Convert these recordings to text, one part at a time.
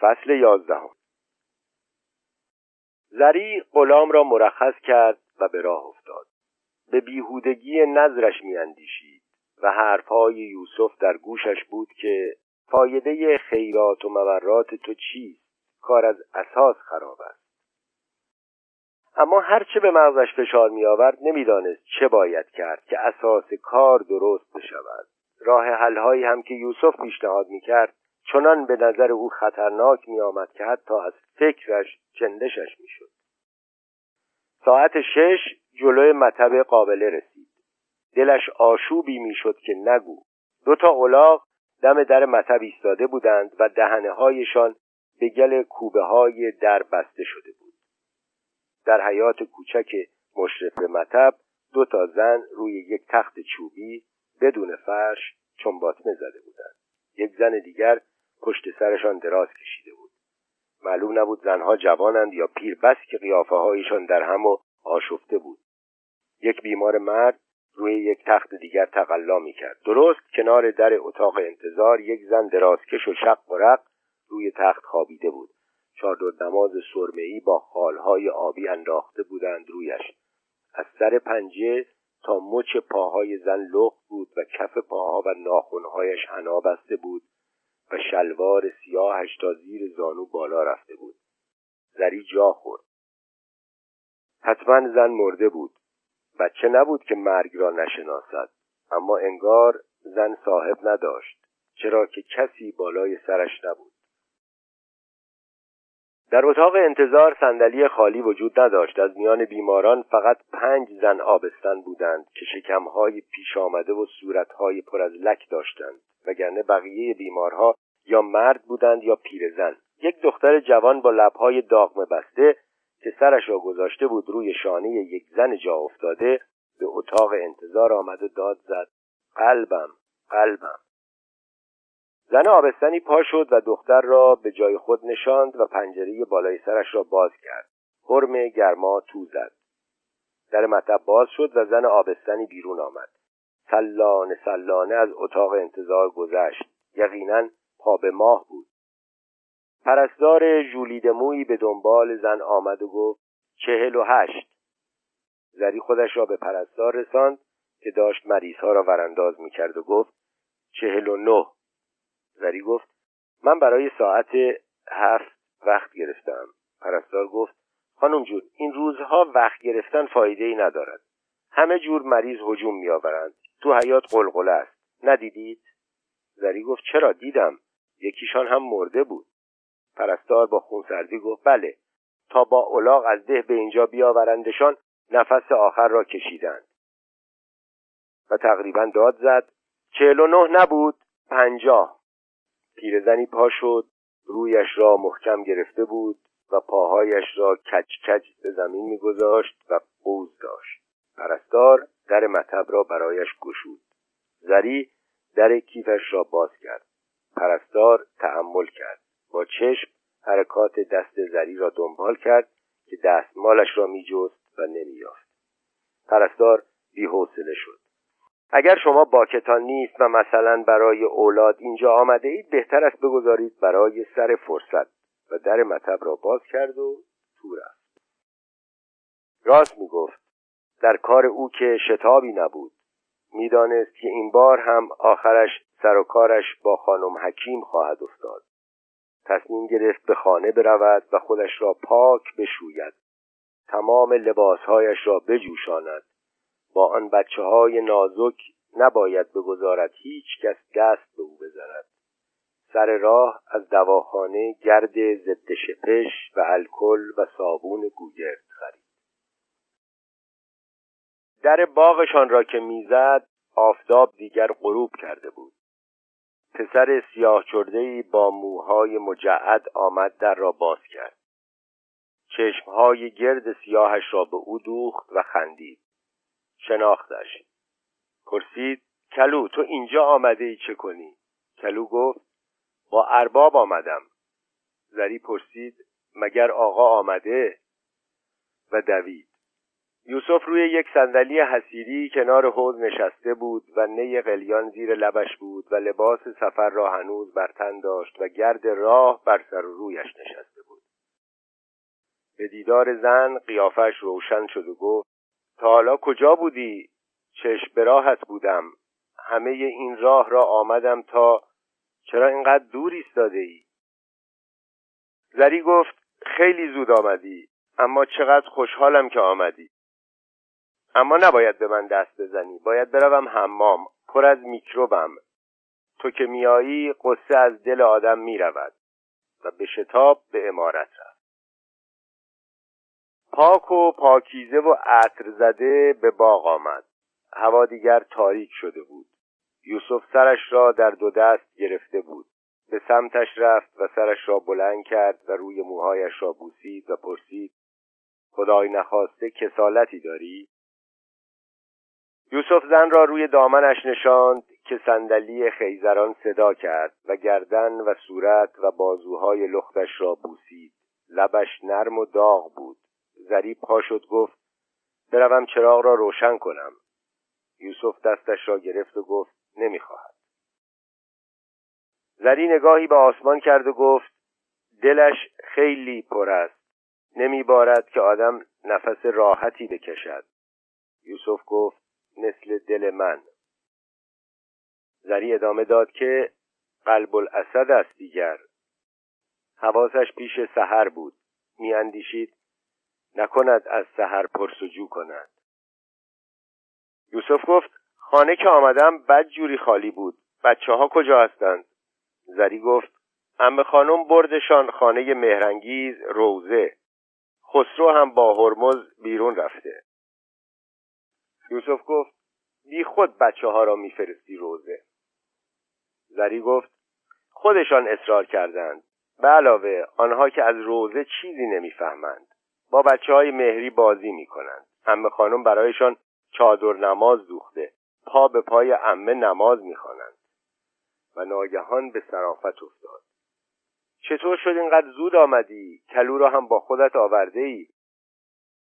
فصل یازدهم. زری غلام را مرخص کرد و به راه افتاد. به بیهودگی نظرش میاندیشید و حرفهای یوسف در گوشش بود که فایده خیرات و مورات تو چیست؟ کار از اساس خراب است. اما هرچه به مغزش فشار می آورد نمی‌دانست چه باید کرد که اساس کار درست بشود. راه حلهایی هم که یوسف پیشنهاد می کرد چنان به نظر او خطرناک می آمد که حتی از فکرش چندشش می شد. ساعت شش جلوی مطب قابله رسید. دلش آشوبی می شد که نگو. دو تا اولاغ دم در مطب ایستاده بودند و دهنه هایشان به گل کوبه های در بسته شده بود. در حیات کوچک مشرف مطب دو تا زن روی یک تخت چوبی بدون فرش چنباتمه زده بودند. یک زن دیگر پشت سرشان دراز کشیده بود. معلوم نبود زنها جوانند یا پیر بس که قیافه هایشان در هم و آشفته بود. یک بیمار مرد روی یک تخت دیگر تقلا می کرد درست کنار در اتاق انتظار یک زن درازکش و شق و رق روی تخت خوابیده بود. چادر نماز سرمهای با خالهای آبی انداخته بودند رویش. از سر پنجه تا مچ پاهای زن لخت بود و کف پاها و ناخونهایش حنا بسته بود. و شلوار سیاهش تا زیر زانو بالا رفته بود. زری جا خورد. حتما زن مرده بود. بچه نبود که مرگ را نشناسد. اما انگار زن صاحب نداشت. چرا که کسی بالای سرش نبود. در اتاق انتظار صندلی خالی وجود نداشت. از میان بیماران فقط پنج زن آبستن بودند که شکمهای پیش آمده و صورتهای پر از لک داشتند وگرنه بقیه بیمارها یا مرد بودند یا پیرزن. یک دختر جوان با لبهای داغمه بسته که سرش را گذاشته بود روی شانه یک زن جا افتاده به اتاق انتظار آمد و داد زد قلبم قلبم. زن آبستنی پا شد و دختر را به جای خود نشاند و پنجره بالای سرش را باز کرد. حرم گرما تو زد. در مطب باز شد و زن آبستنی بیرون آمد. سلانه سلانه از اتاق انتظار گذشت. یقینا پا به ماه بود. پرستار ژولیدمویی به دنبال زن آمد و گفت چهل و هشت. زری خودش را به پرستار رساند که داشت مریضها را ورانداز می‌کرد و گفت چهل و نه. زری گفت من برای ساعت هفت وقت گرفتم. پرستار گفت خانم جون این روزها وقت گرفتن فایده ای ندارد. همه جور مریض هجوم میآورند. تو حیات قلقله است. ندیدید؟ زری گفت چرا؟ دیدم. یکیشان هم مرده بود. پرستار با خونسردی گفت بله. تا با اولاغ از ده به اینجا بیاورندشان نفس آخر را کشیدند. و تقریبا داد زد. چهل و نه نبود. پنجاه. پیرزنی پا شد رویش را محکم گرفته بود و پاهایش را کچ کچ به زمین میگذاشت و قوز داشت. پرستار در مطب را برایش گشود. زری در کیفش را باز کرد. پرستار تحمل کرد. با چشم حرکات دست زری را دنبال کرد که دستمالش را میجست و نمییافت. پرستار بیحوصله شد. اگر شما باکتان نیست و مثلا برای اولاد اینجا آمده اید بهتر است بگذارید برای سر فرصت و در مطب را باز کرد و تو رفت. راست می‌گفت. در کار او که شتابی نبود. می‌دانست که این بار هم آخرش سر و کارش با خانم حکیم خواهد افتاد. تصمیم گرفت به خانه برود و خودش را پاک بشوید. تمام لباسهایش را بجوشاند. با آن بچه های نازک نباید بگذارد هیچ کس دست به او بزند. سر راه از دواخانه گرد ضد شپش و الکل و صابون گوگرد خرید. در باغشان را که می‌زد آفتاب دیگر غروب کرده بود. پسر سیاه ای با موهای مجعد آمد در را باز کرد. چشمهای گرد سیاهش را به او دوخت و خندید. شناختش پرسید کلو تو اینجا آمده ای چه کنی؟ کلو گفت با ارباب آمدم زری پرسید مگر آقا آمده؟ و دوید یوسف روی یک صندلی حسیری کنار حوض نشسته بود و نی قلیان زیر لبش بود و لباس سفر را هنوز بر تن داشت و گرد راه بر سر و رویش نشسته بود به دیدار زن قیافش روشن شد و گفت تا حالا کجا بودی؟ چشم به راهت بودم. همه این راه را آمدم تا چرا اینقدر دور ایستاده ای زری گفت خیلی زود آمدی اما چقدر خوشحالم که آمدی. اما نباید به من دست بزنی باید بروم حمام پر از میکروبم. تو که میایی قصه از دل آدم می‌رود و به شتاب به امارت رفت. پاک و پاکیزه و عطر زده به باغ آمد. هوا دیگر تاریک شده بود. یوسف سرش را در دو دست گرفته بود. به سمتش رفت و سرش را بلند کرد و روی موهایش را بوسید و پرسید خدای نخواسته کسالتی داری؟ یوسف زن را روی دامنش نشاند که صندلی خیزران صدا کرد و گردن و صورت و بازوهای لختش را بوسید. لبش نرم و داغ بود. زری پا شد گفت بروم چراغ را روشن کنم. یوسف دستش را گرفت و گفت نمی‌خواهد. زری نگاهی به آسمان کرد و گفت دلش خیلی پر است. نمیبارد که آدم نفس راحتی بکشد. یوسف گفت مثل دل من. زری ادامه داد که قلب الاسد است دیگر. حواسش پیش سحر بود. میاندیشید نکند از سحر پرسجو کند یوسف گفت خانه که آمدم بد جوری خالی بود. بچه ها کجا هستند؟ زری گفت امه خانم بردشان خانه مهرنگیز روزه خسرو هم با هرمز بیرون رفته. یوسف گفت بی خود بچه ها را میفرستی روزه زری گفت خودشان اصرار کردند. به علاوه آنها که از روزه چیزی نمی‌فهمند. با بچه های مهری بازی می‌کنند. امه خانم برایشان چادر نماز دوخته. پا به پای امه نماز می‌خوانند. و ناگهان به سرافت افتاد. چطور شد اینقدر زود آمدی؟ کلو را هم با خودت آورده ای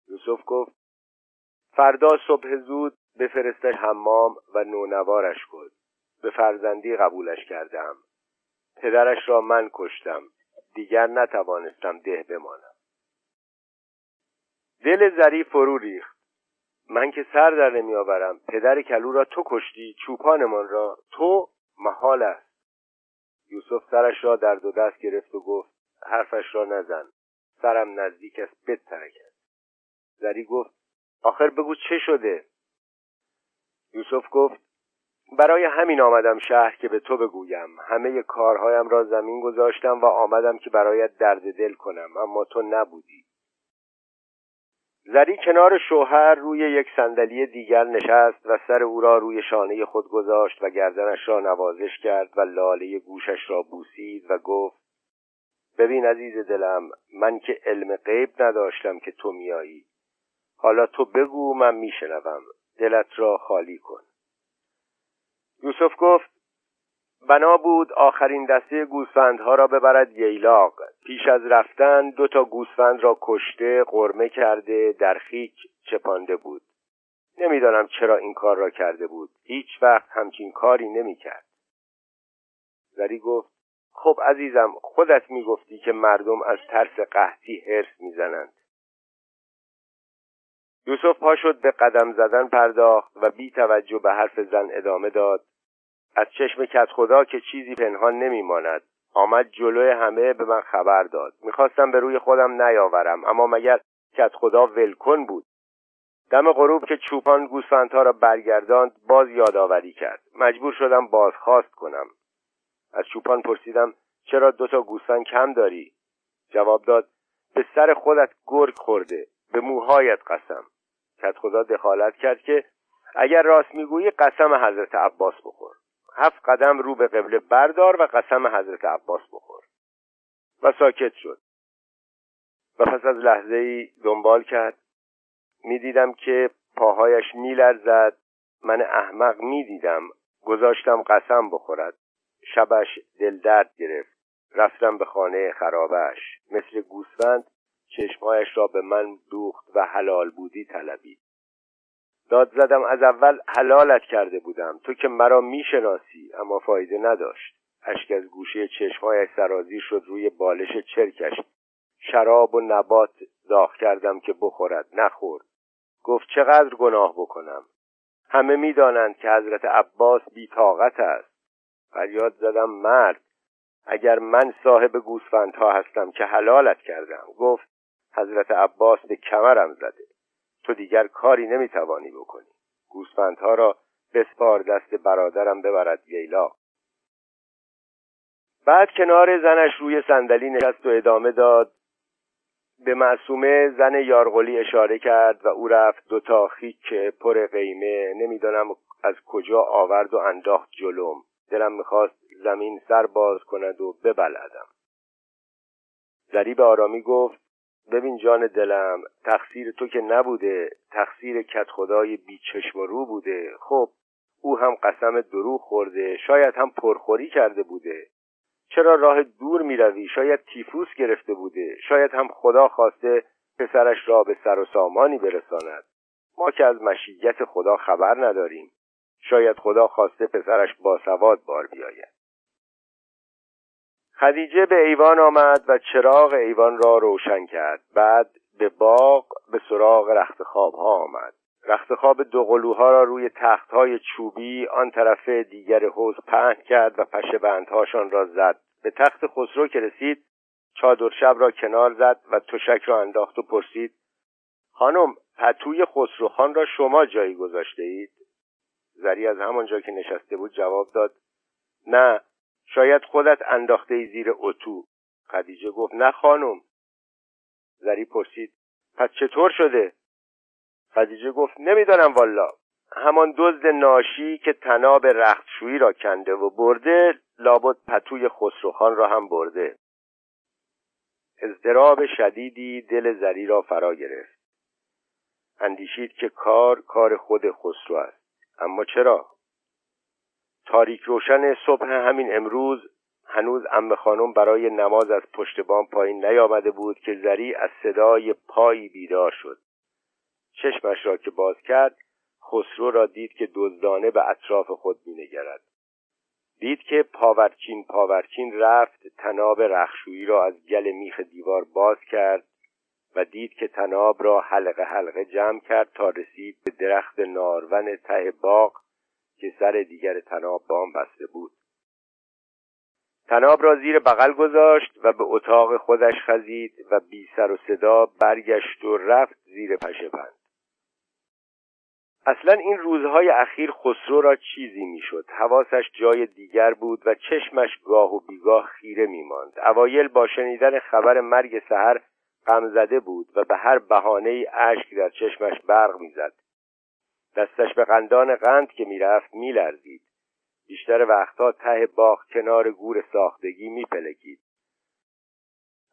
یوسف گفت فردا صبح زود بفرستش حمام و نونوارش کن به فرزندی قبولش کردم. پدرش را من کشتم. دیگر نتوانستم ده بمانم. دل زری فرو ریخت. من که سر در نمیآورم پدر کلو را تو کشتی چوپانمان را تو محال است. یوسف سرش را در دو دست گرفت و گفت حرفش را نزن. سرم نزدیک است بترکد زری گفت آخر بگو چه شده؟ یوسف گفت برای همین آمدم شهر که به تو بگویم. همه کارهایم را زمین گذاشتم و آمدم که برایت درد دل کنم اما تو نبودی. زری کنار شوهر روی یک صندلی دیگر نشست و سر او را روی شانه خود گذاشت و گردنش را نوازش کرد و لاله گوشش را بوسید و گفت ببین عزیز دلم من که علم غیب نداشتم که تو میایی. حالا تو بگو من میشنوم. دلت را خالی کن. یوسف گفت بنا بود آخرین دسته گوسفندها را ببرد ییلاق. پیش از رفتن دو تا گوسفند را کشته قرمه کرده در خیک چپانده بود. نمی‌دانم چرا این کار را کرده بود. هیچ وقت همچین کاری نمی‌کرد. زری گفت خب عزیزم خودت می‌گفتی که مردم از ترس قحطی حرس می‌زنند. یوسف پا شد به قدم زدن پرداخت و بی توجه به حرف زن ادامه داد. از چشم کت خدا که چیزی پنهان نمیماند. آمد جلوی همه به من خبر داد. می‌خواستم به روی خودم نیاورم اما مگر کت خدا ولکن بود؟ دم غروب که چوپان گوسفندها را برگرداند باز یادآوری کرد. مجبور شدم بازخواست کنم. از چوپان پرسیدم چرا دو تا گوسفند کم داری؟ جواب داد به سر خودت گرگ خورده به موهایت قسم. کت خدا دخالت کرد که اگر راست می‌گویی قسم حضرت عباس بخور. هفت قدم رو به قبله بردار و قسم حضرت عباس بخور. و ساکت شد. و پس از لحظه ای دنبال کرد. می‌دیدم که پاهایش میلرزد. من احمق می‌دیدم. گذاشتم قسم بخورد. شبش دل درد گرفت. رفتم به خانه خرابش. مثل گوسفند چشمهایش را به من دوخت و حلال بودی طلبید. داد زدم از اول حلالت کرده بودم. تو که مرا می‌شناسی اما فایده نداشت. اشک از گوشه چشمهایش سرازیر شد روی بالش چرکش. شراب و نبات داغ کردم که بخورد نخورد. گفت چقدر گناه بکنم؟ همه می‌دانند که حضرت عباس بیتاقت است. فریاد زدم مرد اگر من صاحب گوسفندها هستم که حلالت کردم. گفت حضرت عباس به کمرم زده. تو دیگر کاری نمی‌توانی بکنی. گوسفندها را بسپار دست برادرم ببرد ییلا بعد کنار زنش روی صندلی نشست و ادامه داد. به معصومه زن یارغلی اشاره کرد و او رفت دوتا خیک پر قیمه. نمی‌دانم از کجا آورد و انداخت جلوم. دلم می‌خواست زمین سر باز کند و ببلدم زری به آرامی گفت ببین جان دلم تقصیر تو که نبوده تقصیر کت خدای بیچشم و رو بوده. خب او هم قسم دروغ خورده شاید هم پرخوری کرده بوده. چرا راه دور می روی؟ شاید تیفوس گرفته بوده. شاید هم خدا خواسته پسرش را به سر و سامانی برساند. ما که از مشیت خدا خبر نداریم. شاید خدا خواسته پسرش باسواد بار بیاید. خدیجه به ایوان آمد و چراغ ایوان را روشن کرد. بعد به باغ به سراغ رخت خواب ها آمد. رخت خواب دوقلوها را روی تخت های چوبی آن طرف دیگر حوز پهن کرد و پشه بندهاشان را زد. به تخت خسرو که رسید چادر شب را کنار زد و تشک را انداخت و پرسید خانم پتوی خسروخان را شما جایی گذاشته اید زری از همانجا که نشسته بود جواب داد نه. شاید خودت انداخته ای زیر اتو. خدیجه گفت نه خانم. زری پرسید پس چطور شده؟ خدیجه گفت نمی‌دانم والا. همان دزد ناشی که تناب رختشویی را کنده و برده لابد پتوی خسروخان را هم برده. اضطراب شدیدی دل زری را فرا گرفت. اندیشید که کار کار خود خسرو است. اما چرا؟ تاریک روشن صبح همین امروز هنوز ام خانم برای نماز از پشت بام پایین نیامده بود که زری از صدای پایی بیدار شد. چشمش را که باز کرد خسرو را دید که دزدانه به اطراف خود مینگرد. دید که پاورچین پاورچین رفت تناب رخشویی را از گل میخ دیوار باز کرد و دید که تناب را حلقه حلقه جمع کرد تا رسید به درخت نارون ته باغ که سر دیگر تناب به آن بسته بود. تناب را زیر بغل گذاشت و به اتاق خودش خزید و بی سر و صدا برگشت و رفت زیر پشه بند. اصلا این روزهای اخیر خسرو را چیزی می‌شد. حواسش جای دیگر بود و چشمش گاه و بیگاه خیره میماند. اوایل با شنیدن خبر مرگ سحر غم زده بود و به هر بهانه اشک در چشمش برق می‌زد. دستش به قندان قند که می‌رفت میلرزید. بیشتر وقتها ته باغ کنار گور ساختگی میپلکید.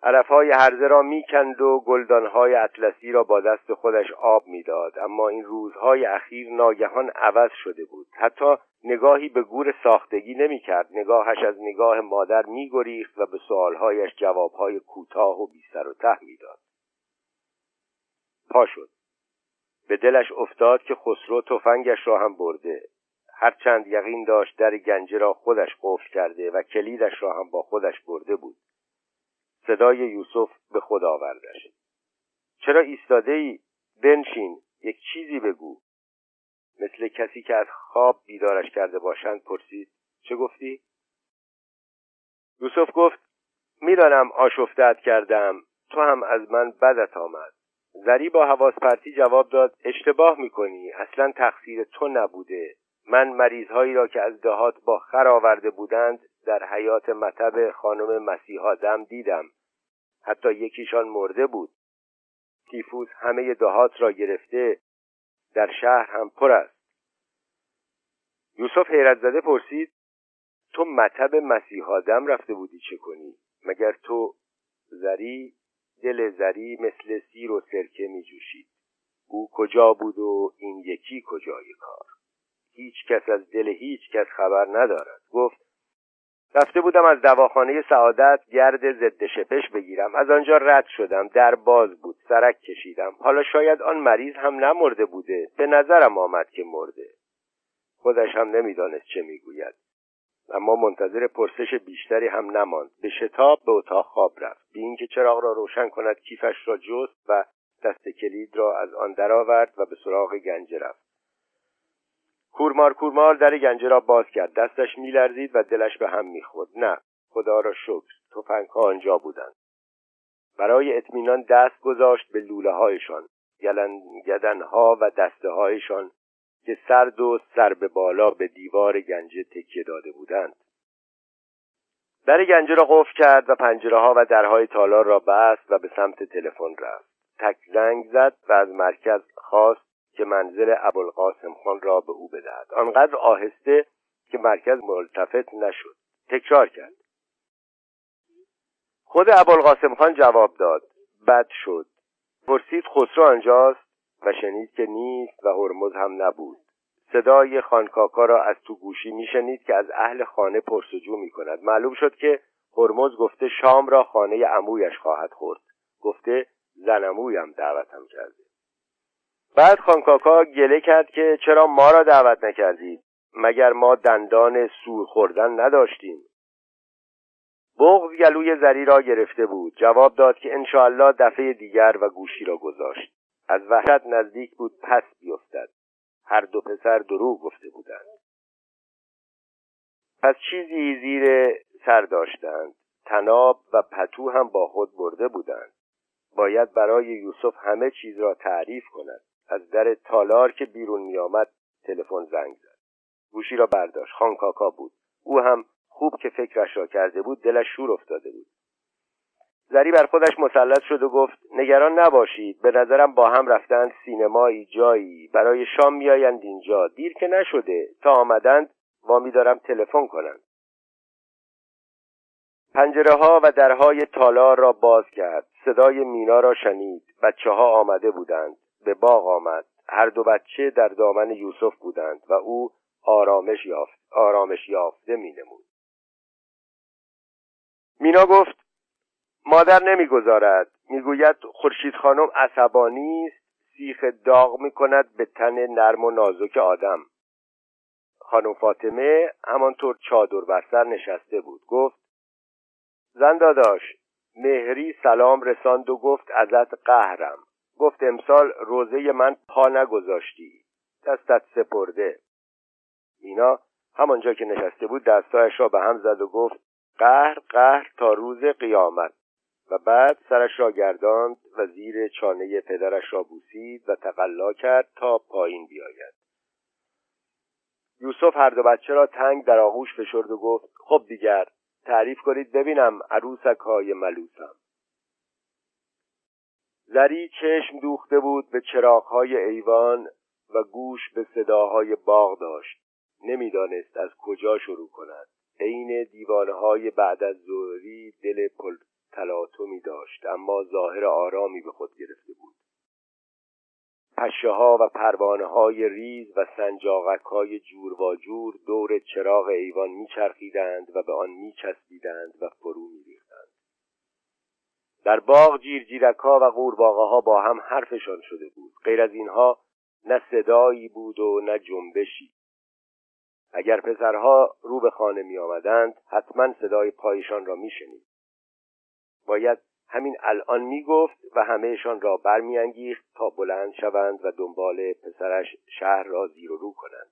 علفهای هرزه را می‌کند و گلدانهای اطلسی را با دست خودش آب می‌داد. اما این روزهای اخیر ناگهان عوض شده بود. حتی نگاهی به گور ساختگی نمی‌کرد. نگاهش از نگاه مادر میگریخت و به سوالهایش جوابهای کوتاه و بیسر و ته می‌داد. پا شد. به دلش افتاد که خسرو تفنگش را هم برده. هرچند یقین داشت در گنجه را خودش قفل کرده و کلیدش را هم با خودش برده بود. صدای یوسف به خود آوردش. چرا ایستاده ای بنشین یک چیزی بگو. مثل کسی که از خواب بیدارش کرده باشند پرسید چه گفتی؟ یوسف گفت می‌دانم آشفتت کردم تو هم از من بدت آمد. زری با حواس پرتی جواب داد اشتباه می‌کنی. اصلا تقصیر تو نبوده. من مریضهایی را که از دهات با خر آورده بودند در حیات مطب خانم مسیحا دم دیدم. حتی یکیشان مرده بود. تیفوس همه دهات را گرفته در شهر هم پر است. یوسف حیرت زده پرسید تو مطب مسیحا دم رفته بودی چه کنی؟ مگر تو زری دل زری مثل سیر و سرکه می جوشید او کجا بود و این یکی کجای کار؟ هیچ کس از دل هیچ کس خبر ندارد. گفت رفته بودم از دواخانه سعادت گرد ضد شپش بگیرم. از آنجا رد شدم در باز بود سرک کشیدم. حالا شاید آن مریض هم نمرده بوده به نظرم آمد که مرده. خودش هم نمی‌دانست چه می‌گوید. اما منتظر پرسش بیشتری هم نماند. به شتاب به اتاق خواب رفت. بی اینکه چراغ را روشن کند کیفش را جست و دست کلید را از آن درآورد و به سراغ گنجه رفت. کورمار کورمار در گنجه را باز کرد. دستش میلرزید و دلش به هم می‌خورد. نه خدا را شکر ها آنجا بودند. برای اطمینان دست گذاشت به لوله هایشان گدنها و دسته هایشان که سرد و سر به بالا به دیوار گنجه تکیه داده بودند. در گنجه را قفل کرد و پنجره ها و درهای تالار را بست و به سمت تلفن رفت. تک زنگ زد و از مرکز خواست که منزل ابوالقاسم خان را به او بدهد. آنقدر آهسته که مرکز ملتفت نشد. تکرار کرد. خود ابوالقاسم خان جواب داد. بد شد. پرسید خسرو آنجاست؟ و شنید که نیست و هرمز هم نبود. صدای خانکاکا را از تو گوشی میشنید که از اهل خانه پرسجو می کند. معلوم شد که هرمز گفته شام را خانه عمویش خواهد خورد. گفته زنمویم دعوتم کرده. بعد خانکاکا گله کرد که چرا ما را دعوت نکردید؟ مگر ما دندان سور خوردن نداشتیم؟ بغض گلوی زری را گرفته بود. جواب داد که انشاءالله دفعه دیگر و گوشی را گذاشت. از وحشت نزدیک بود پس بیفتد. هر دو پسر دروغ گفته بودند. پس چیزی زیر سر داشتند. تناب و پتو هم با خود برده بودند. باید برای یوسف همه چیز را تعریف کند. از در تالار که بیرون می آمد تلفن زنگ زد. گوشی را برداشت. خان کاکا بود. او هم خوب که فکرش را کرده بود دلش شور افتاده بود. زری بر خودش مسلط شد و گفت نگران نباشید به نظرم با هم رفتند سینمایی جایی. برای شام میآیند اینجا. دیر که نشده. تا آمدند وامی دارم تلفن کنند. پنجره ها و درهای تالار را باز کرد. صدای مینا را شنید. بچه ها آمده بودند. به باغ آمد. هر دو بچه در دامن یوسف بودند و او آرامش یافت. آرامش یافته می نمود. مینا گفت مادر نمی‌گذارد. می‌گوید خورشید خانم عصبانی است سیخ داغ می‌کند به تن نرم و نازک آدم. خانم فاطمه همانطور چادر بر سر نشسته بود. گفت زن داداش مهری سلام رساند و گفت ازت قهرم. گفت امسال روزه من پا نگذاشتی. دستت سپرده. مینا همانجا که نشسته بود دستایش را به هم زد و گفت قهر قهر تا روز قیامت. و بعد سرش را گرداند و زیر چانه پدرش را بوسید و تقلا کرد تا پایین بیاید. یوسف هر دو بچه را تنگ در آغوش فشرد و گفت خب دیگر تعریف کنید ببینم عروسک های ملوسم. زری چشم دوخته بود به چراغهای ایوان و گوش به صداهای باغ داشت. نمی‌دانست از کجا شروع کند. عین دیوانه های بعد از ظهری دل تلاطمی داشت اما ظاهر آرامی به خود گرفته بود. پشه ها و پروانه های ریز و سنجاقک های جور و جور دور چراغ ایوان میچرخیدند و به آن میچسبیدند و فرو میریختند. در باغ جیرجیرک ها و قورباغه ها با هم حرفشان شده بود. غیر از اینها نه صدایی بود و نه جنبشی. اگر پسرها رو به خانه می آمدند حتما صدای پایشان را می شنید. باید همین الان می‌گفت و همهشان را برمیانگیخت تا بلند شوند و دنبال پسرش شهر را زیر و رو کنند.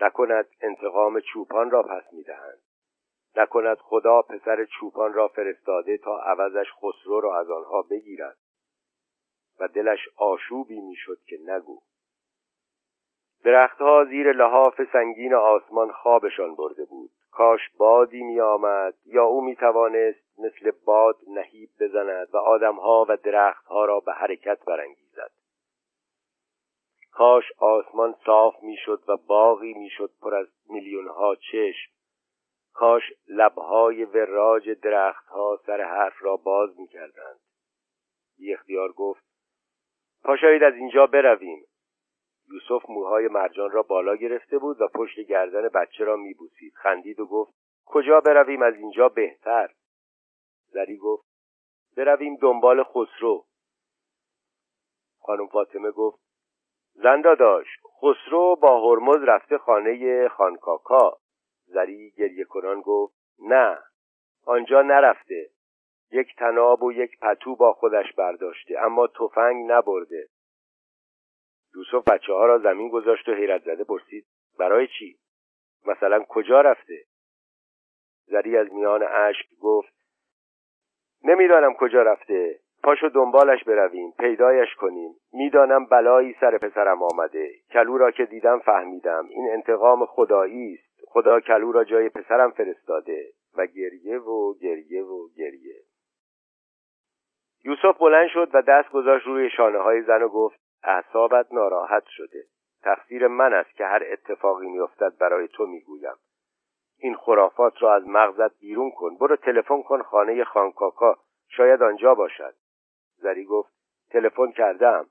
نکند انتقام چوپان را پس می‌دهند. نکند خدا پسر چوپان را فرستاده تا عوضش خسرو را از آنها بگیرد. و دلش آشوبی می‌شد که نگو. درختها زیر لحاف سنگین آسمان خوابشان برده بود. کاش بادی می آمد یا او می توانست مثل باد نهیب بزند و آدمها و درختها را به حرکت برانگیزد. کاش آسمان صاف می‌شد و باغی می‌شد پر از میلیونها چشم. کاش لبهای وراج درختها سر حرف را باز می‌کردند. بی اختیار گفت پاشایید از اینجا برویم. یوسف موهای مرجان را بالا گرفته بود و پشت گردن بچه را میبوسید. خندید و گفت کجا برویم از اینجا بهتر؟ زری گفت برویم دنبال خسرو. خانم فاطمه گفت زندا داشت. خسرو با هرمز رفته خانه خانکاکا. زری گریه کنان گفت نه آنجا نرفته. یک تناب و یک پتو با خودش برداشته اما تفنگ نبرده. یوسف بچه ها را زمین گذاشت و حیرت زده پرسید برای چی؟ مثلا کجا رفته؟ زری از میان اشک گفت نمی‌دانم کجا رفته. پاشو دنبالش برویم پیدایش کنیم. می‌دانم بلایی سر پسرم آمده. کلو را که دیدم فهمیدم. این انتقام خدایی است. خدا کلو را جای پسرم فرستاده. و گریه و گریه و گریه. یوسف بلند شد و دست گذاشت روی شانه های زن و گفت اعصابت ناراحت شده. تقصیر من است که هر اتفاقی میافتد برای تو می‌گویم. این خرافات را از مغزت بیرون کن. برو تلفن کن خانه خانکاکا. شاید آنجا باشد. زری گفت تلفن کردم.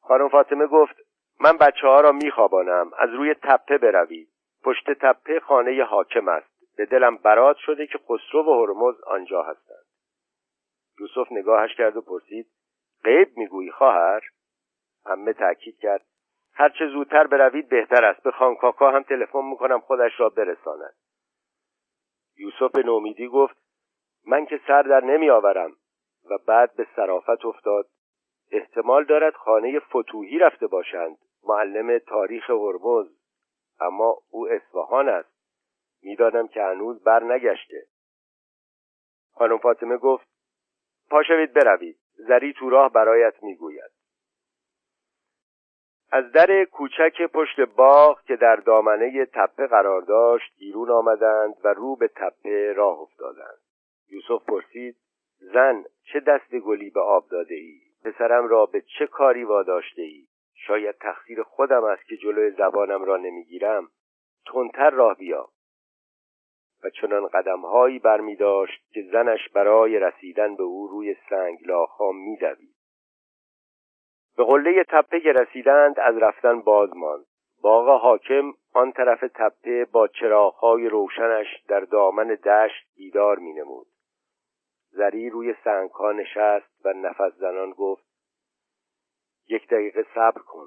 خانم فاطمه گفت من بچه ها را میخوابانم. از روی تپه بروید. پشت تپه خانه حاکم است. به دلم برات شده که خسرو و هرمز آنجا هستند. یوسف نگاهش کرد و پرسید غیب می‌گویی خواهر؟ همه تأکید کرد هرچه زودتر بروید بهتر است. به خانکاکا هم تلفن می‌کنم خودش را برساند. یوسف نومیدی گفت من که سر در نمی آورم و بعد به صرافت افتاد. احتمال دارد خانه فتوهی رفته باشند. معلم تاریخ هرمز. اما او اصفهان است. می‌دانم که هنوز بر نگشته. خانم فاطمه گفت پاشوید بروید. زری تو راه برایت می‌گوید. از در کوچک پشت باغ که در دامنه تپه قرار داشت بیرون آمدند و رو به تپه راه افتادند. یوسف پرسید زن چه دست گلی به آب داده ای پسرم را به چه کاری واداشته ای شاید تقصیر خودم است که جلوی زبانم را نمی‌گیرم. تندتر راه بیا. و چنان قدمهایی برمی داشت که زنش برای رسیدن به او روی سنگ لاخا میدوید. به قله تپه که رسیدند از رفتن باز ماند. باغ حاکم آن طرف تپه با چراغهای روشنش در دامن دشت بیدار مینمود. زری روی سنگها نشست و نفس زنان گفت یک دقیقه صبر کن.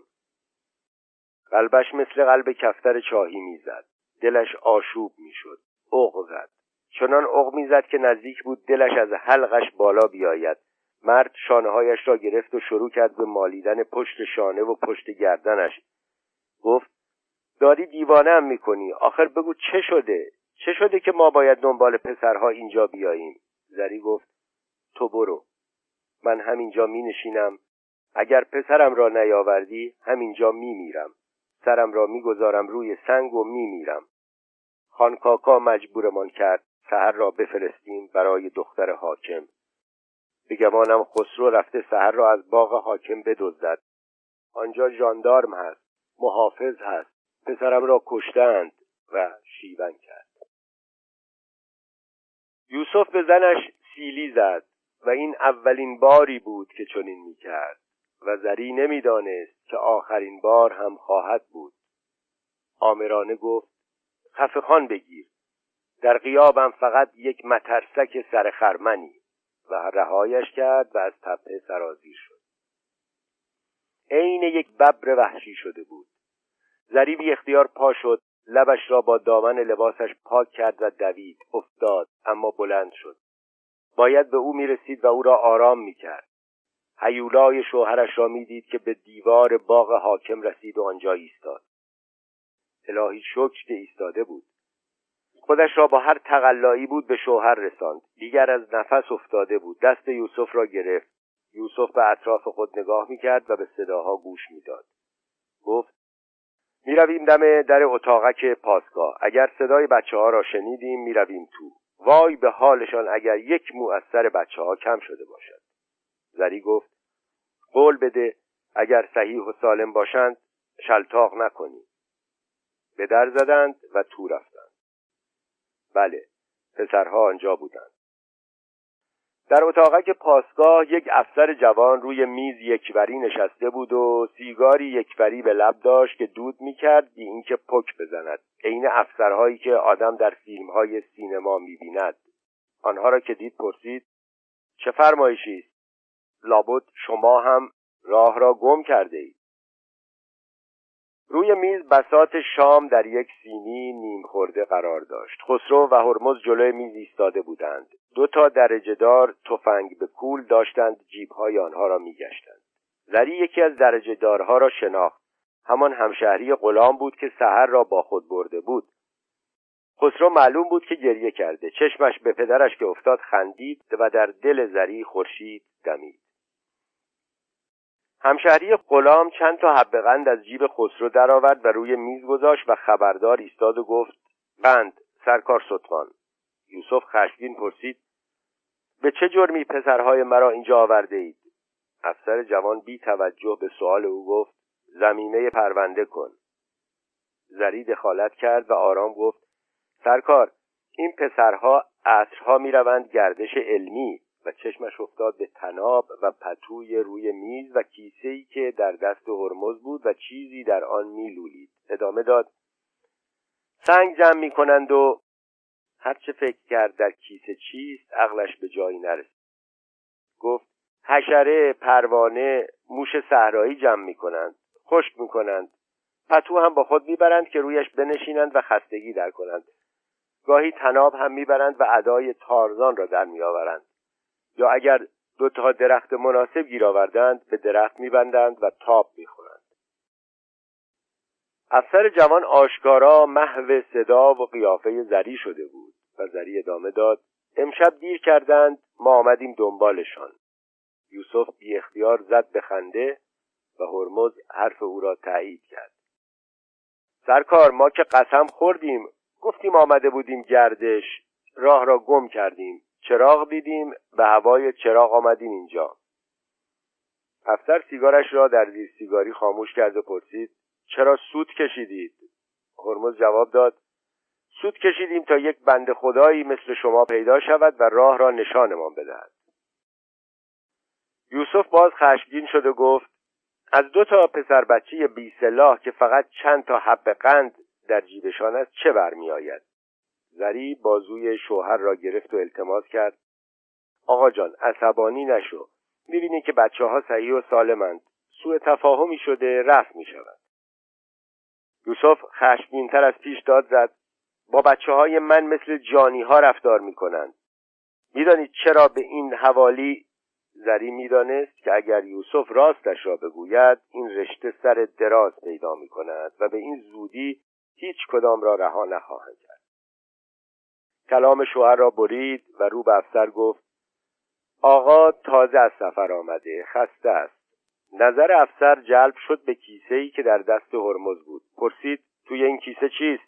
قلبش مثل قلب کفتر چاهی می‌زد. دلش آشوب می‌شد. اوق زد. چنان اوق می‌زد که نزدیک بود دلش از حلقش بالا بیاید. مرد شانههایش را گرفت و شروع کرد به مالیدن پشت شانه و پشت گردنش. گفت داری دیوانه هم می‌کنی. آخر بگو چه شده؟ چه شده که ما باید دنبال پسرها اینجا بیاییم؟ زری گفت تو برو. من همینجا می نشینم اگر پسرم را نیاوردی همینجا می میرم سرم را می‌گذارم روی سنگ و می میرم خانکاکا مجبورمان کرد سهر را بفرستیم برای دختر حاکم. بگمانم خسرو رفته سهر را از باغ حاکم بدزدد. آنجا ژاندارم هست محافظ هست پسرم را کشتند و شیون کرد. یوسف به زنش سیلی زد و این اولین باری بود که چنین می‌کرد و زری نمی‌دانست که آخرین بار هم خواهد بود. آمرانه گفت خفه خان بگیر در قیابم فقط یک مترسک سر خرمنی. و رهایش کرد و از تپه سرازیر شد. عین یک ببر وحشی شده بود. بی اختیار پا شد لبش را با دامن لباسش پاک کرد و دوید افتاد اما بلند شد. باید به او می‌رسید و او را آرام می‌کرد. هیولای شوهرش را می‌دید که به دیوار باغ حاکم رسید و آنجا ایستاد. الهی شکر که ایستاده بود. خودش را با هر تقلایی بود به شوهر رساند. دیگر از نفس افتاده بود. دست یوسف را گرفت. یوسف به اطراف خود نگاه می‌کرد و به صداها گوش می‌داد. گفت می‌رویم دم در اتاقک پاسگاه. اگر صدای بچه ها را شنیدیم می‌رویم تو. وای به حالشان اگر یک مو از سر بچه ها کم شده باشد. زری گفت قول بده اگر صحیح و سالم باشند شلتاق نکنی. به در زدند و تو رفتند. بله پسرها آنجا بودند. در اتاقک پاسگاه یک افسر جوان روی میز یکوری نشسته بود و سیگاری یکوری به لب داشت که دود می‌کرد بی اینکه پک بزند. عین افسرهایی که آدم در فیلمهای سینما می‌بیند. آنها را که دید پرسید چه فرمایشی؟ است لابد شما هم راه را گم کرده اید روی میز بسات شام در یک سینی نیم خورده قرار داشت. خسرو و هرمز جلوی میز ایستاده بودند. دو تا درجه دار تفنگ به کول داشتند جیبهای آنها را میگشتند. زری یکی از درجه دارها را شناخت. همان همشهری غلام بود که سحر را با خود برده بود. خسرو معلوم بود که گریه کرده. چشمش به پدرش که افتاد خندید و در دل زری خورشید دمید. همشهری غلام چند تا حب قند از جیب خسرو درآورد و روی میز گذاشت و خبردار ایستاد و گفت قند سرکار ستمان یوسف خشمگین پرسید به چه جرمی پسرهای مرا اینجا آورده اید افسر جوان بی توجه به سؤال او گفت زمینه پرونده کن. زری دخالت کرد و آرام گفت سرکار این پسرها عصرها می‌روند گردش علمی. و چشمش افتاد به تناب و پتوی روی میز و کیسه‌ای که در دست هرمز بود و چیزی در آن میلولید. ادامه داد. سنگ جمع می‌کنند و هرچه فکر کرد در کیسه چیست عقلش به جایی نرسید. گفت حشره پروانه موش صحرایی جمع می‌کنند. خشک می‌کنند. پتو هم با خود می‌برند که رویش بنشینند و خستگی در کنند. گاهی تناب هم می‌برند و ادای تارزان را در میآورند. یا اگر دو تا درخت مناسب گیر آوردند به درخت میبندند و تاب می‌خورند. افسر جوان آشکارا محو صدا و قیافه زری شده بود و زری ادامه داد امشب دیر کردند ما آمدیم دنبالشان. یوسف بی اختیار زد به خنده و هرمز حرف او را تایید کرد. سرکار ما که قسم خوردیم گفتیم آمده بودیم گردش راه را گم کردیم. چراغ دیدیم به هوای چراغ آمدیم اینجا. افسر سیگارش را در زیر سیگاری خاموش کرد و پرسید چرا سود کشیدید؟ هرمز جواب داد سود کشیدیم تا یک بند خدایی مثل شما پیدا شود و راه را نشانمان بدهد. یوسف باز خشمگین شد و گفت از دو تا پسر بچه بی سلاح که فقط چند تا حب قند در جیبشان است چه برمیآید؟ زری بازوی شوهر را گرفت و التماس کرد. آقا جان عصبانی نشو. می‌بینی که بچه ها صحیح و سالمند. سوء تفاهمی شده رفت می‌شود. یوسف خشمگینتر از پیش داد زد. با بچه های من مثل جانی ها رفتار می‌کنند. می‌دانید چرا به این حوالی؟ زری می‌دانست که اگر یوسف راستش را بگوید این رشته سر دراز پیدا می کند و به این زودی هیچ کدام را رها نخواهند کرد. کلام شوهر را برید و رو به افسر گفت آقا تازه از سفر آمده خسته است. نظر افسر جلب شد به کیسه ای که در دست هرمز بود. پرسید توی این کیسه چیست؟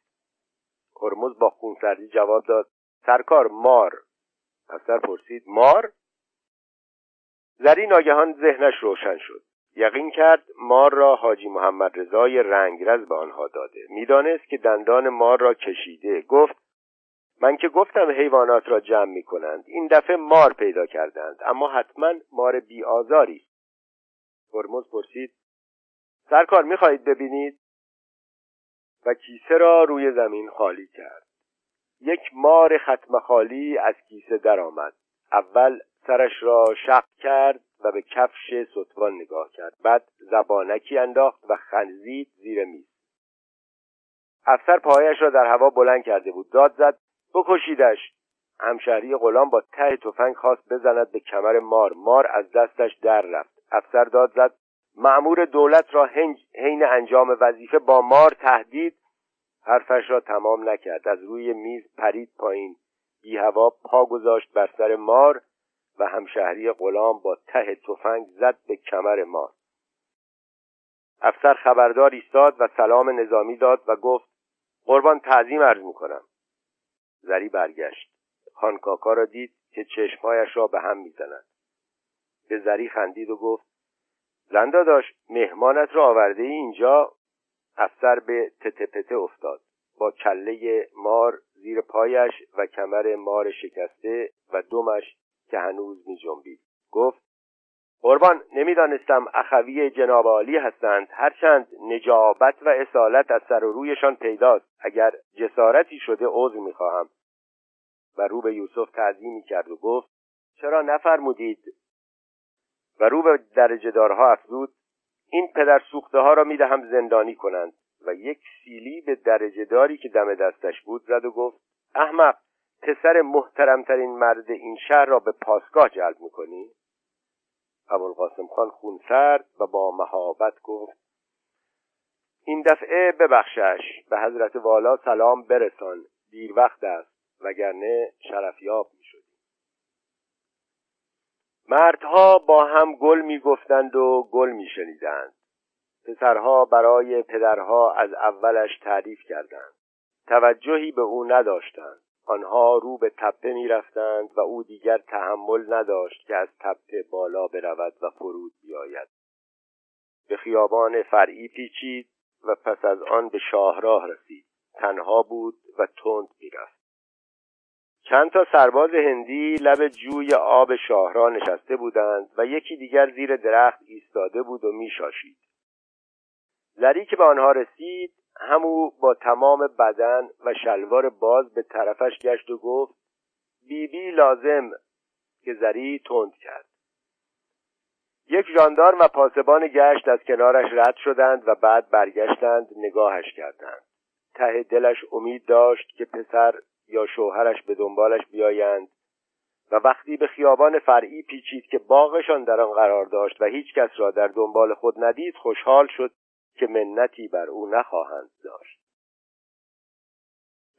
هرمز با خونسردی جواب داد سرکار مار. افسر پرسید مار؟ زری ناگهان ذهنش روشن شد. یقین کرد مار را حاجی محمد رضای رنگرز به آنها داده. می‌دانست که دندان مار را کشیده. گفت من که گفتم حیوانات را جمع می کنند این دفعه مار پیدا کردند اما حتما مار بی آزاری هرمز پرسید سرکار می‌خواهید ببینید؟ و کیسه را روی زمین خالی کرد. یک مار ختم خالی از کیسه درآمد. اول سرش را شق کرد و به کفش ستوان نگاه کرد. بعد زبانکی انداخت و خنزید زیر میز. افسر پایش را در هوا بلند کرده بود. داد زد بکشیدش. همشهری غلام با ته تفنگ خواست بزند به کمر مار. مار از دستش در رفت. افسر داد زد معمور دولت را حین انجام وظیفه با مار تهدید. حرفش را تمام نکرد. از روی میز پرید پایین. بی هوا پا گذاشت بر سر مار و همشهری غلام با ته تفنگ زد به کمر مار. افسر خبردار ایستاد و سلام نظامی داد و گفت قربان تعظیم عرض می‌کنم. زری برگشت. خانکاکا را دید که چشمهایش را به هم می‌زند. به زری خندید و گفت زنده داشت مهمانت را آورده ای اینجا؟ افسر به تتپته افتاد. با کله مار زیر پایش و کمر مار شکسته و دمش که هنوز می جنبید گفت قربان نمی‌دانستم اخوی جناب عالی هستند. هرچند نجابت و اصالت از سر و رویشان پیداست. اگر جسارتی شده عذر می‌خواهم. و رو به یوسف تعظیمی کرد و گفت چرا نفرمودید؟ و رو به درجه دارها افزود این پدر سوخته ها را می‌دهم زندانی کنند. و یک سیلی به درجه داری که دم دستش بود زد و گفت احمق پسر محترمترین مرد این شهر را به پاسگاه جلب می‌کنی؟ ابوالقاسم خان خونسرد و با مهابت گفت این دفعه ببخشش به حضرت والا سلام برسان دیر وقت است وگرنه شرفیاب می شدیم. مردها با هم گل می گفتند و گل می شنیدند. پسرها برای پدرها از اولش تعریف کردند. توجهی به او نداشتند. آنها رو به تپه می رفتند و او دیگر تحمل نداشت که از تپه بالا برود و فرود بیاید. به خیابان فرعی پیچید و پس از آن به شاهراه رسید. تنها بود و تند می‌رفت. چند تا سرباز هندی لب جوی آب شاهراه نشسته بودند و یکی دیگر زیر درخت ایستاده بود و میشاشید. زری که به آنها رسید همو با تمام بدن و شلوار باز به طرفش گشت و گفت بیبی بی لازم که زری تند کرد. یک ژاندارم و پاسبان گشت از کنارش رد شدند و بعد برگشتند نگاهش کردند. ته دلش امید داشت که پسر یا شوهرش به دنبالش بیایند و وقتی به خیابان فرعی پیچید که باغشان در آن قرار داشت و هیچ کس را در دنبال خود ندید خوشحال شد که منتی بر او نخواهند داشت.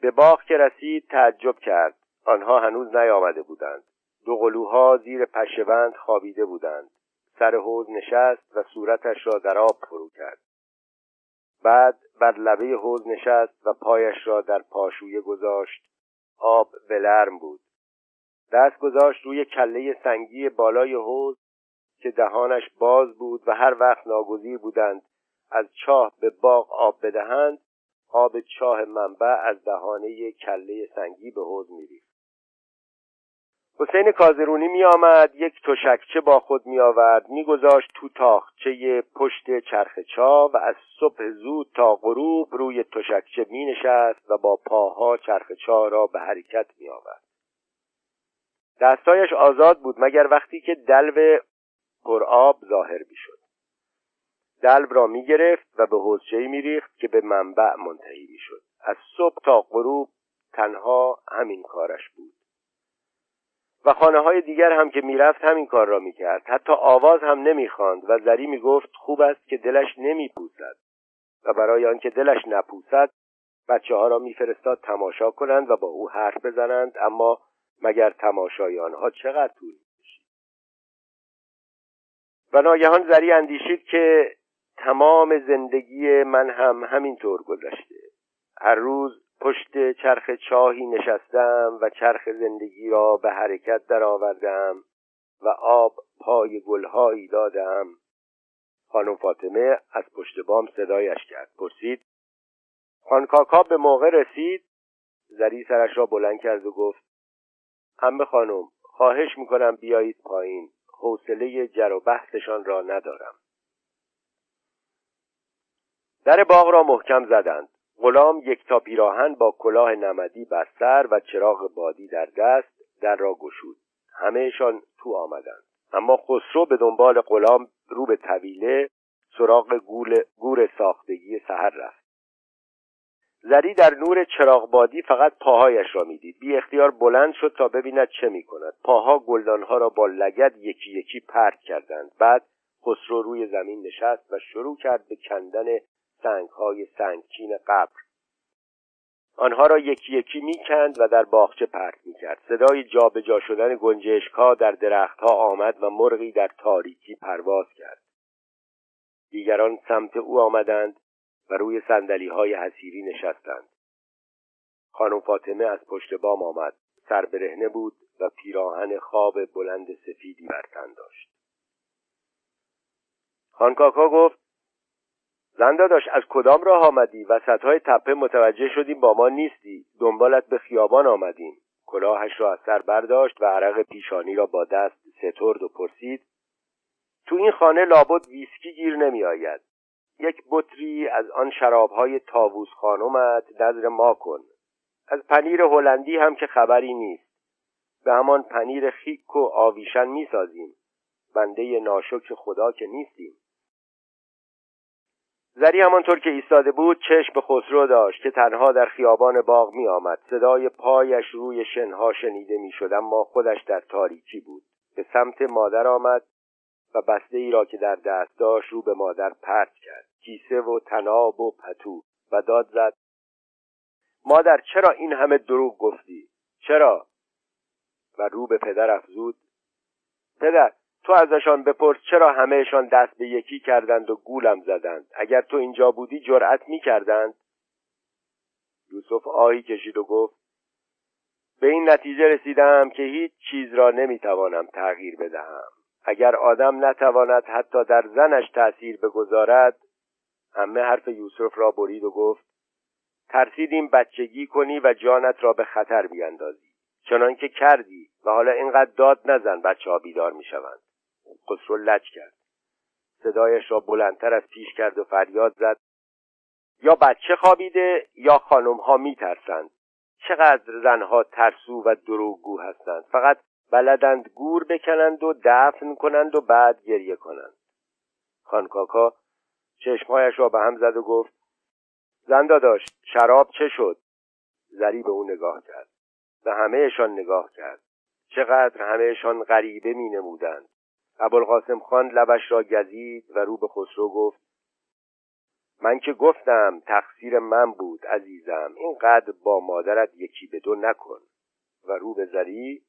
به باغ که رسید تعجب کرد. آنها هنوز نیامده بودند. دو قلوها زیر پشهبند خوابیده بودند. سر حوز نشست و صورتش را در آب فرو کرد. بعد بر لبه حوز نشست و پایش را در پاشویه گذاشت. آب ولرم بود. دست گذاشت روی کله سنگی بالای حوز که دهانش باز بود و هر وقت ناگزیر بودند از چاه به باغ آب بدهند آب چاه منبع از دهانه کله سنگی به حوض میریخت. حسین کازرونی می آمد یک تشکچه با خود می آورد می گذاشت تو تاخچه پشت چرخ چا و از صبح زود تا غروب روی تشکچه می نشست و با پاها چرخ چا را به حرکت می آورد دستایش آزاد بود مگر وقتی که دلو پرآب ظاهر می شد دلب را می گرفت و به حوزچهای می ریخت که به منبع منتهی می شد از صبح تا غروب تنها همین کارش بود. و خانه های دیگر هم که می‌رفت همین کار را می‌کرد. حتی آواز هم نمی‌خواند و زری می‌گفت خوب است که دلش نمیپوسد. و برای آنکه دلش نپوسد بچه ها را میفرستاد تماشا کنند و با او حرف بزنند. اما مگر تماشای آنها چقدر طول و ناگهان زری اندیشید که تمام زندگی من هم همینطور گذشته. هر روز پشت چرخ چاهی نشستم و چرخ زندگی را به حرکت درآوردم و آب پای گلهایی دادم. خانم فاطمه از پشت بام صدایش کرد. پرسید خانکاکا به موقع رسید؟ زری سرش را بلند کرد و گفت همه خانم خواهش می‌کنم بیایید پایین. حوصله جر و بحثشان را ندارم. در باغ را محکم زدند. غلام یک تا پیراهن با کلاه نمدی بر سر و چراغ بادی در دست در را گشود. همهشان تو آمدند. اما خسرو به دنبال غلام رو به طویله سراغ گول گور ساختگی سحر رفت. زری در نور چراغ بادی فقط پاهایش را می‌دید. بی اختیار بلند شد تا ببیند چه می کند پاها گلدانها را با لگد یکی یکی پرت کردند. بعد خسرو روی زمین نشست و شروع کرد به کندن سنگهای سنگچین قبر. آنها را یکی یکی می‌کند و در باغچه پرت می‌کرد. صدای جابجا شدن گنجشکها در درختها آمد و مرغی در تاریکی پرواز کرد. دیگران سمت او آمدند و روی سندلی های حسیری نشستند. خانم فاطمه از پشت بام آمد. سر برهنه بود و پیراهن خواب بلند سفیدی بر تن داشت. خانکاکا گفت زنده داشت از کدام راه آمدی؟ وسط های تپه متوجه شدیم با ما نیستی. دنبالت به خیابان آمدیم. کلاهش را از سر برداشت و عرق پیشانی را با دست سترد و پرسید تو این خانه لابد ویسکی گیر نمی آید یک بطری از آن شرابهای تاووس خانمت نظر ما کن. از پنیر هلندی هم که خبری نیست. به همان پنیر خیک و آویشن می سازیم بنده ناشکر خدا که نیستیم. زری همانطور که ایستاده بود چشم به خسرو داشت که تنها در خیابان باغ می آمد صدای پایش روی شنها شنیده می شد اما خودش در تاریکی بود. به سمت مادر آمد و بسته ای را که در دست داشت رو به مادر پرت کرد. کیسه و تناب و پتو و داد زد. مادر چرا این همه دروغ گفتی؟ چرا؟ و رو به پدر افزود. پدر تو ازشان بپرس چرا همهشان دست به یکی کردند و گولم زدند. اگر تو اینجا بودی جرأت می کردند یوسف آهی کشید و گفت به این نتیجه رسیدم که هیچ چیز را نمی‌توانم تغییر بدهم. اگر آدم نتواند حتی در زنش تأثیر بگذارد همه حرف یوسف را برید و گفت ترسیدیم بچگی کنی و جانت را به خطر بیاندازی چنان که کردی و حالا اینقدر داد نزن بچه ها بیدار می‌شوند. خسرو لج کرد. صدایش را بلندتر از پیش کرد و فریاد زد. یا بچه خوابیده یا خانم ها میترسند. چقدر زنها ترسو و دروغگو هستند. فقط بلدند گور بکنند و دفن کنند و بعد گریه کنند. خانکاکا چشمهایش را به هم زد و گفت زندا داشت شراب چه شد؟ زری به او نگاه کرد به همهشان نگاه کرد. چقدر همهشان غریبه می نمودند ابوالقاسم خان لبش را گزید و رو به خسرو گفت من که گفتم تقصیر من بود عزیزم اینقدر با مادرت یکی به دو نکن. و رو به زری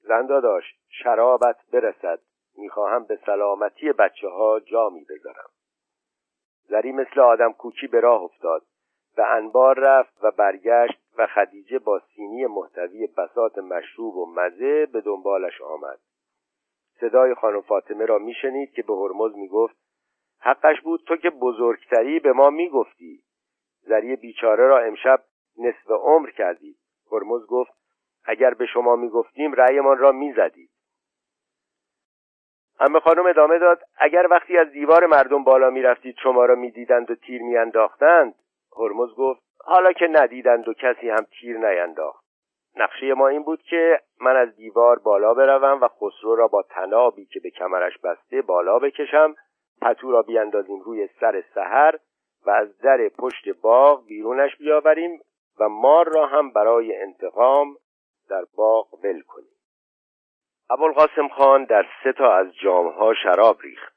زندا داشت شرابت برسد می‌خواهم به سلامتی بچه ها جامی بذارم. زری مثل آدم کوکی به راه افتاد و انبار رفت و برگشت و خدیجه با سینی محتوی بسات مشروب و مزه به دنبالش آمد. صدای خانم فاطمه را میشنید که به هرمز می‌گفت حقش بود تو که بزرگتری به ما می‌گفتی. زری بیچاره را امشب نصف عمر کردی. هرمز گفت اگر به شما می‌گفتیم رأیمان را می‌زدید. همه خانم ادامه داد اگر وقتی از دیوار مردم بالا می‌رفتید شما را می‌دیدند و تیر میانداختند هرمز گفت حالا که ندیدند و کسی هم تیر نینداخت. نقشه ما این بود که من از دیوار بالا بروم و خسرو را با تنابی که به کمرش بسته بالا بکشم پتو را بیاندازیم روی سر سحر و از در پشت باغ بیرونش بیاوریم و مار را هم برای انتقام در باغ ول کنیم. ابوالقاسم خان در سه تا از جامها شراب ریخت.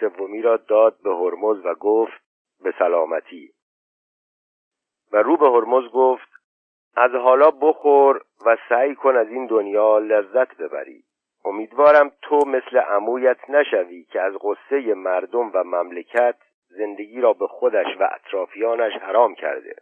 سومی را داد به هرمز و گفت به سلامتی. و رو به هرمز گفت از حالا بخور و سعی کن از این دنیا لذت ببری. امیدوارم تو مثل عمویت نشوی که از غصه مردم و مملکت زندگی را به خودش و اطرافیانش حرام کرده.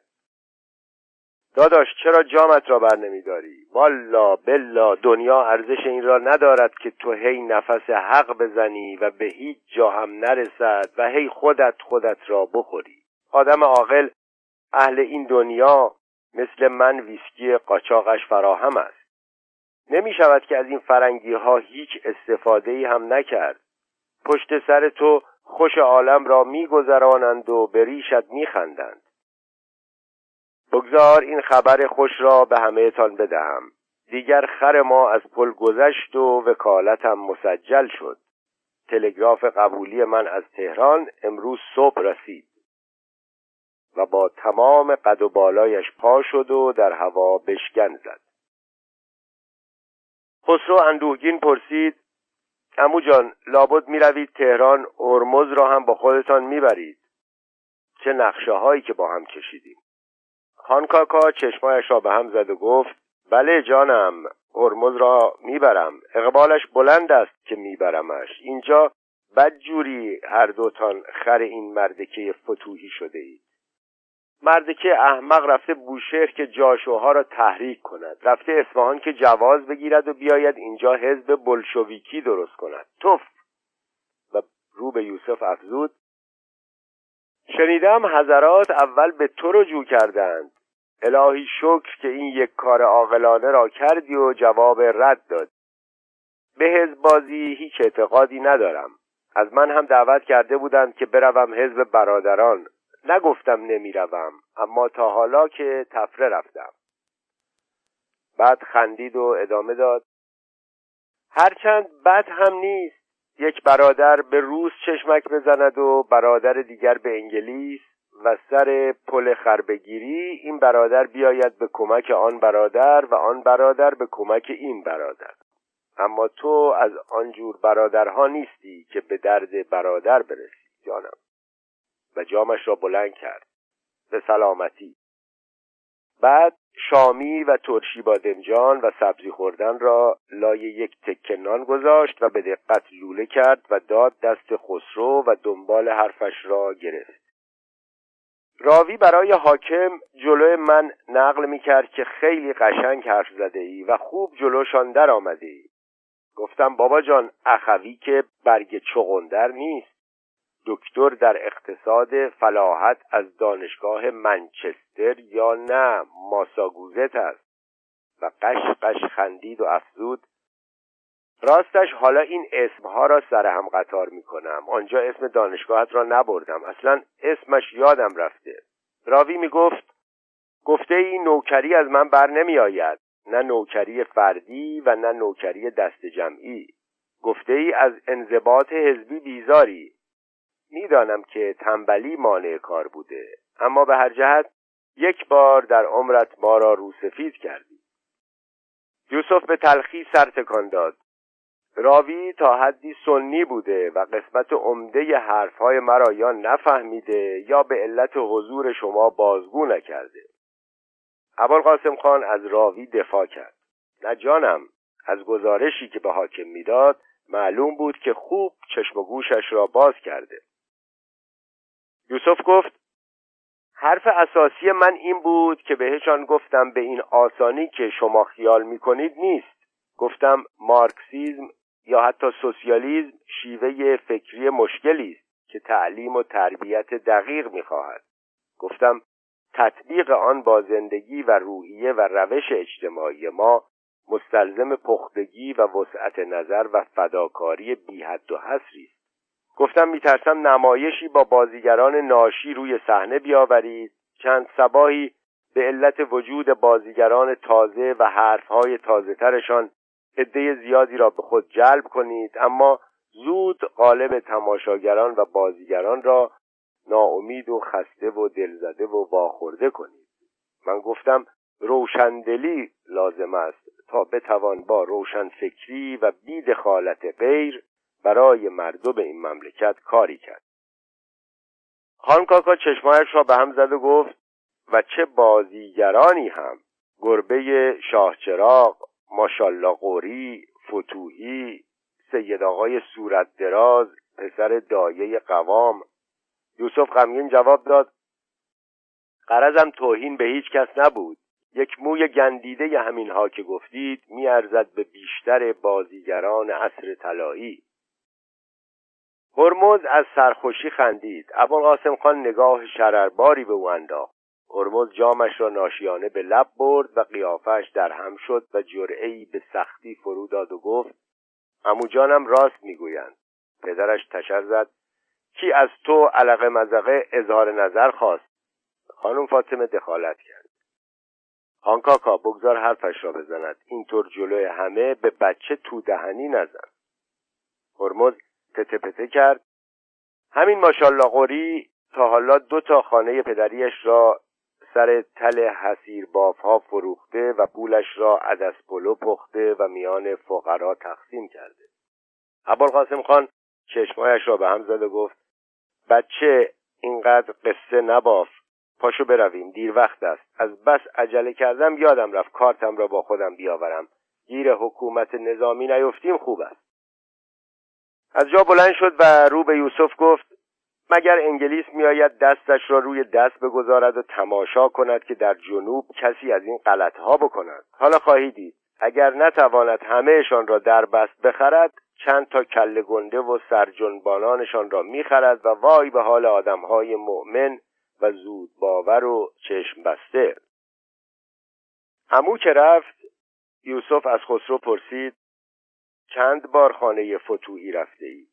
داداش چرا جامت را بر نمیداری؟ والا بلا دنیا ارزش این را ندارد که تو هی نفس حق بزنی و به هیچ جا هم نرسد و هی خودت خودت را بخوری. آدم عاقل اهل این دنیا مثل من ویسکی قاچاقش فراهم است. نمی شود که از این فرنگی ها هیچ استفاده ای هم نکرد. پشت سر تو خوش عالم را میگذرانند و به ریشت میخندند بگذار این خبر خوش را به همه تان بدهم. دیگر خر ما از پل گذشت و وکالتم مسجل شد. تلگراف قبولی من از تهران امروز صبح رسید. و با تمام قد و بالایش پا شد و در هوا بشکن زد. خسرو اندوهگین پرسید امو جان لابد می روید تهران ارمز را هم با خودتان می برید چه نقشه هایی که با هم کشیدیم؟ خانکاکا چشمایش را به هم زد و گفت بله جانم ارمز را می‌برم. اقبالش بلند است که میبرمش. اینجا بدجوری هر دوتان خر این مردکه فتوهی شده اید مردکه احمق رفته بوشهر که جاشوها را تحریک کند. رفته اصفهان که جواز بگیرد و بیاید اینجا حزب بلشویکی درست کند. توف. و رو به یوسف افزود. شنیدم حضرات اول به تو رجوع کردند. الهی شکر که این یک کار عاقلانه را کردی و جواب رد داد به حزب بازی هیچ اعتقادی ندارم. از من هم دعوت کرده بودند که بروم حزب برادران. نگفتم نمی‌روم اما تا حالا که تفره رفتم. بعد خندید و ادامه داد. هرچند بد هم نیست یک برادر به روس چشمک بزند و برادر دیگر به انگلیس و سر پل خربگیری این برادر بیاید به کمک آن برادر و آن برادر به کمک این برادر. اما تو از آنجور برادرها نیستی که به درد برادر برسی جانم. و جامش را بلند کرد. به سلامتی. بعد شامی و ترشی بادمجان و سبزی خوردن را لای یک تکه نان گذاشت و به دقت لوله کرد و داد دست خسرو و دنبال حرفش را گرفت. راوی برای حاکم جلو من نقل می کرد که خیلی قشنگ حرف زده ای و خوب جلوشان در آمده ای گفتم بابا جان اخوی که برگ چغندر نیست. دکتر در اقتصاد فلاحت از دانشگاه منچستر یا نه؟ ماساگوزت است. و قش قش خندید و افزود. راستش حالا این اسمها را سر هم قطار می کنم آنجا اسم دانشگاهت را نبردم. اصلا اسمش یادم رفته. راوی می گفت گفته این نوکری از من بر نمی آید نه نوکری فردی و نه نوکری دست جمعی. گفته ای از انضباط حزبی بیزاری. می‌دانم که تنبلی مانع کار بوده اما به هر جهت یک بار در عمرت ما را روسفید کردی. یوسف به تلخی سر تکان داد. راوی تا حدی سنی بوده و قسمت عمده حرفهای مرا یا نفهمیده یا به علت حضور شما بازگو نکرده. قاسم خان از راوی دفاع کرد. نه جانم از گزارشی که به حاکم می‌داد معلوم بود که خوب چشم و گوشش را باز کرده. یوسف گفت حرف اساسی من این بود که بهشان گفتم به این آسانی که شما خیال می‌کنید نیست. گفتم مارکسیزم یا حتی سوسیالیزم شیوه فکری مشکلی است که تعلیم و تربیت دقیق می‌خواهد. گفتم تطبیق آن با زندگی و روحیه و روش اجتماعی ما مستلزم پختگی و وسعت نظر و فداکاری بیحد و حسری است. گفتم میترسم نمایشی با بازیگران ناشی روی صحنه بیاورید. چند سباهی به علت وجود بازیگران تازه و حرفهای تازه ترشان عده زیادی را به خود جلب کنید اما زود غالب تماشاگران و بازیگران را ناامید و خسته و دلزده و واخورده کنید. من گفتم روشندلی لازم است تا بتوان با روشن فکری و بید خالت غیر برای مردم این مملکت کاری کرد. خان کاکا چشمایش را به هم زد و گفت و چه بازیگرانی هم. گربه شاهچراغ ماشالله قوری فتوهی سید آقای صورت دراز پسر دایه قوام. یوسف غمگین جواب داد قرضم توهین به هیچ کس نبود. یک موی گندیده همینها که گفتید میارزد به بیشتر بازیگران عصر طلایی. هرمز از سرخوشی خندید. ابوالقاسم خان نگاه شررباری به او انداخت. هرمز جامش را ناشیانه به لب برد و قیافش در هم شد و جرعهای به سختی فرو داد و گفت امو جانم راست می‌گویند. پدرش تشر زد کی از تو علقه مزقه اظهار نظر خواست؟ خانم فاطمه دخالت کرد. خان کاکا بگذار حرفش را بزند. اینطور جلوی همه به بچه تو دهنی نزن. هرمز پته پته کرد. همین ماشالله قوری تا حالا دو تا خانه پدریش را سر تل حسیر ها فروخته و پولش را عدس پلو پخته و میان فقرا تقسیم کرده. ابوالقاسم خان چشمایش را به هم زد گفت بچه اینقدر قصه نباف. پاشو برویم دیر وقت است. از بس عجله کردم یادم رفت کارتم را با خودم بیاورم. گیر حکومت نظامی نیفتیم خوب است. از جا بلند شد و رو به یوسف گفت مگر انگلیس میآید دستش را روی دست بگذارد و تماشا کند که در جنوب کسی از این غلطها بکند؟ حالا خواهی دید اگر نتواند همهشان را در بست بخرد چند تا کله گنده و سرجنبانانشان را می‌خرد و وای به حال آدمهای مؤمن و زود باور و چشم بسته. امو که رفت یوسف از خسرو پرسید چند بار خانه فتوحی رفته ای؟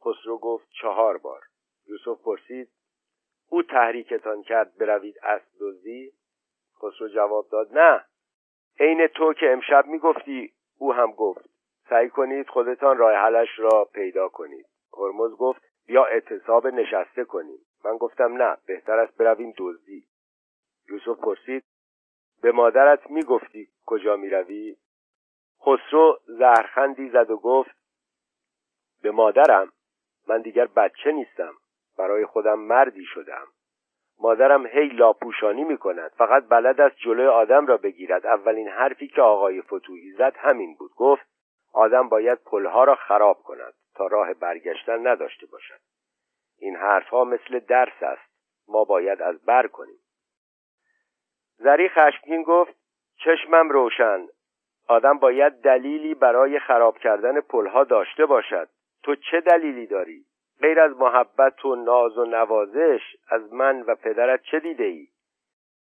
خسرو گفت چهار بار. یوسف پرسید او تحریکتان کرد بروید اسب دزدی؟ خسرو جواب داد نه. عین تو که امشب می‌گفتی؟ او هم گفت سعی کنید خودتان راه حلش را پیدا کنید. هرمز گفت بیا اعتصاب نشسته کنیم. من گفتم نه بهتر است برویم دزدی. یوسف پرسید به مادرت می‌گفتی کجا می‌روی؟ خسرو زهرخندی زد و گفت به مادرم من دیگر بچه نیستم برای خودم مردی شدم. مادرم هی لاپوشانی می کند فقط بلد است جلوی آدم را بگیرد. اولین حرفی که آقای فتوحی زد همین بود. گفت آدم باید پلها را خراب کند تا راه برگشتن نداشته باشد. این حرفها مثل درس است. ما باید از بر کنیم. زری خشمگین گفت چشمم روشن. آدم باید دلیلی برای خراب کردن پلها داشته باشد تو چه دلیلی داری غیر از محبت و ناز و نوازش از من و پدرت چه دیده ای؟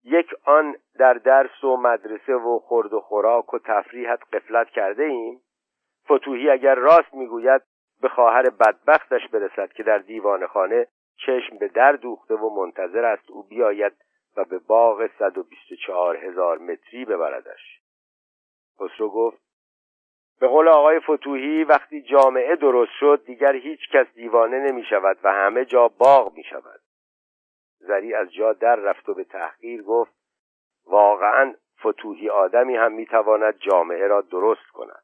یک آن در درس و مدرسه و خورد و خوراک و تفریحت قفلت کرده ایم؟ فتوحی اگر راست می‌گوید به خواهر بدبختش برسد که در دیوان خانه چشم به در دوخته و منتظر است او بیاید و به باغ 124 هزار متری ببردش خسرو گفت به قول آقای فتوحی وقتی جامعه درست شد دیگر هیچ کس دیوانه نمی شود و همه جا باغ می شود زری از جا در رفت و به تحقیر گفت واقعا فتوحی آدمی هم می تواند جامعه را درست کند.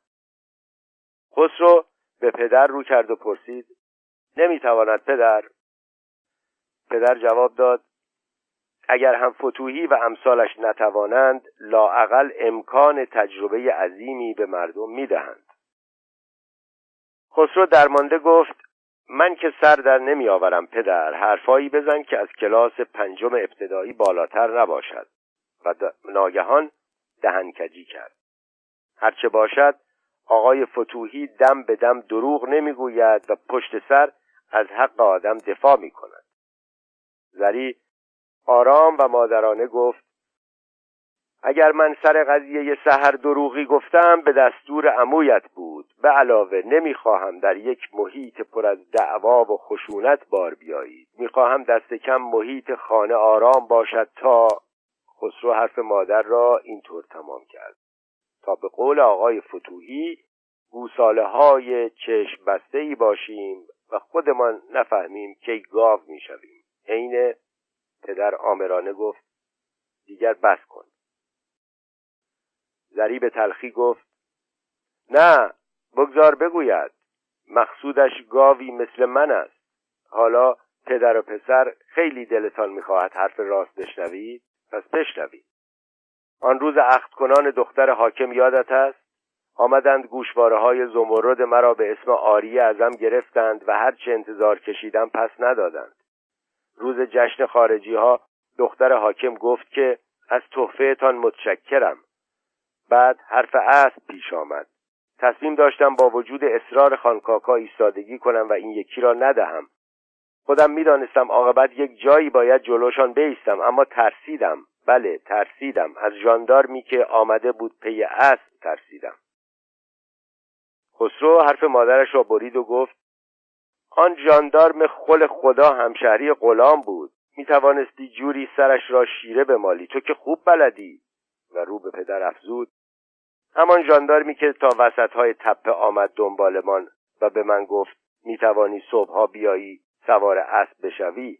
خسرو به پدر رو کرد و پرسید نمی تواند پدر؟ پدر جواب داد اگر هم فتوحی و امثالش نتوانند لاعقل امکان تجربه عظیمی به مردم می‌دهند. خسرو درمانده گفت من که سر در نمی آورم پدر حرفایی بزن که از کلاس پنجم ابتدایی بالاتر نباشد. و ناگهان دهنکجی کرد. هرچه باشد آقای فتوحی دم به دم دروغ نمی‌گوید و پشت سر از حق آدم دفاع می کند زری آرام و مادرانه گفت اگر من سر قضیه سهر دروغی گفتم به دستور عمویت بود. به علاوه نمی‌خواهم در یک محیط پر از دعوا و خشونت بار بیایید. می‌خواهم دست کم محیط خانه آرام باشد تا خسرو حرف مادر را اینطور تمام کرد. تا به قول آقای فتوحی گوساله های چشم بسته ای باشیم و خودمان نفهمیم که گاو می‌شویم. عین پدر آمرانه گفت دیگر بس کن. زری تلخی گفت نه بگذار بگوید مقصودش گاوی مثل من است. حالا پدر و پسر خیلی دلتان می‌خواهد حرف راست بشنوید پس بشنوید. آن روز عقد کنان دختر حاکم یادت است؟ آمدند گوشواره های زمرد مرا به اسم آریه ازم گرفتند و هرچه انتظار کشیدم پس ندادند. روز جشن خارجی ها دختر حاکم گفت که از تحفهتان متشکرم. بعد حرف اسب پیش آمد. تصمیم داشتم با وجود اصرار خانکاکا ایستادگی کنم و این یکی را ندهم. خودم می‌دانستم عاقبت یک جایی باید جلوشان بیستم اما ترسیدم. بله ترسیدم. از ژاندارمی که آمده بود پی اسب ترسیدم. خسرو حرف مادرش را برید و گفت آن جاندارم خل خدا همشهری غلام بود. می توانستی جوری سرش را شیره بمالی. تو که خوب بلدی. و رو به پدر افزود. همان جاندارمی که تا وسط های تپه آمد دنبالمان و به من گفت می توانی صبحها بیایی سوار اسب بشوی.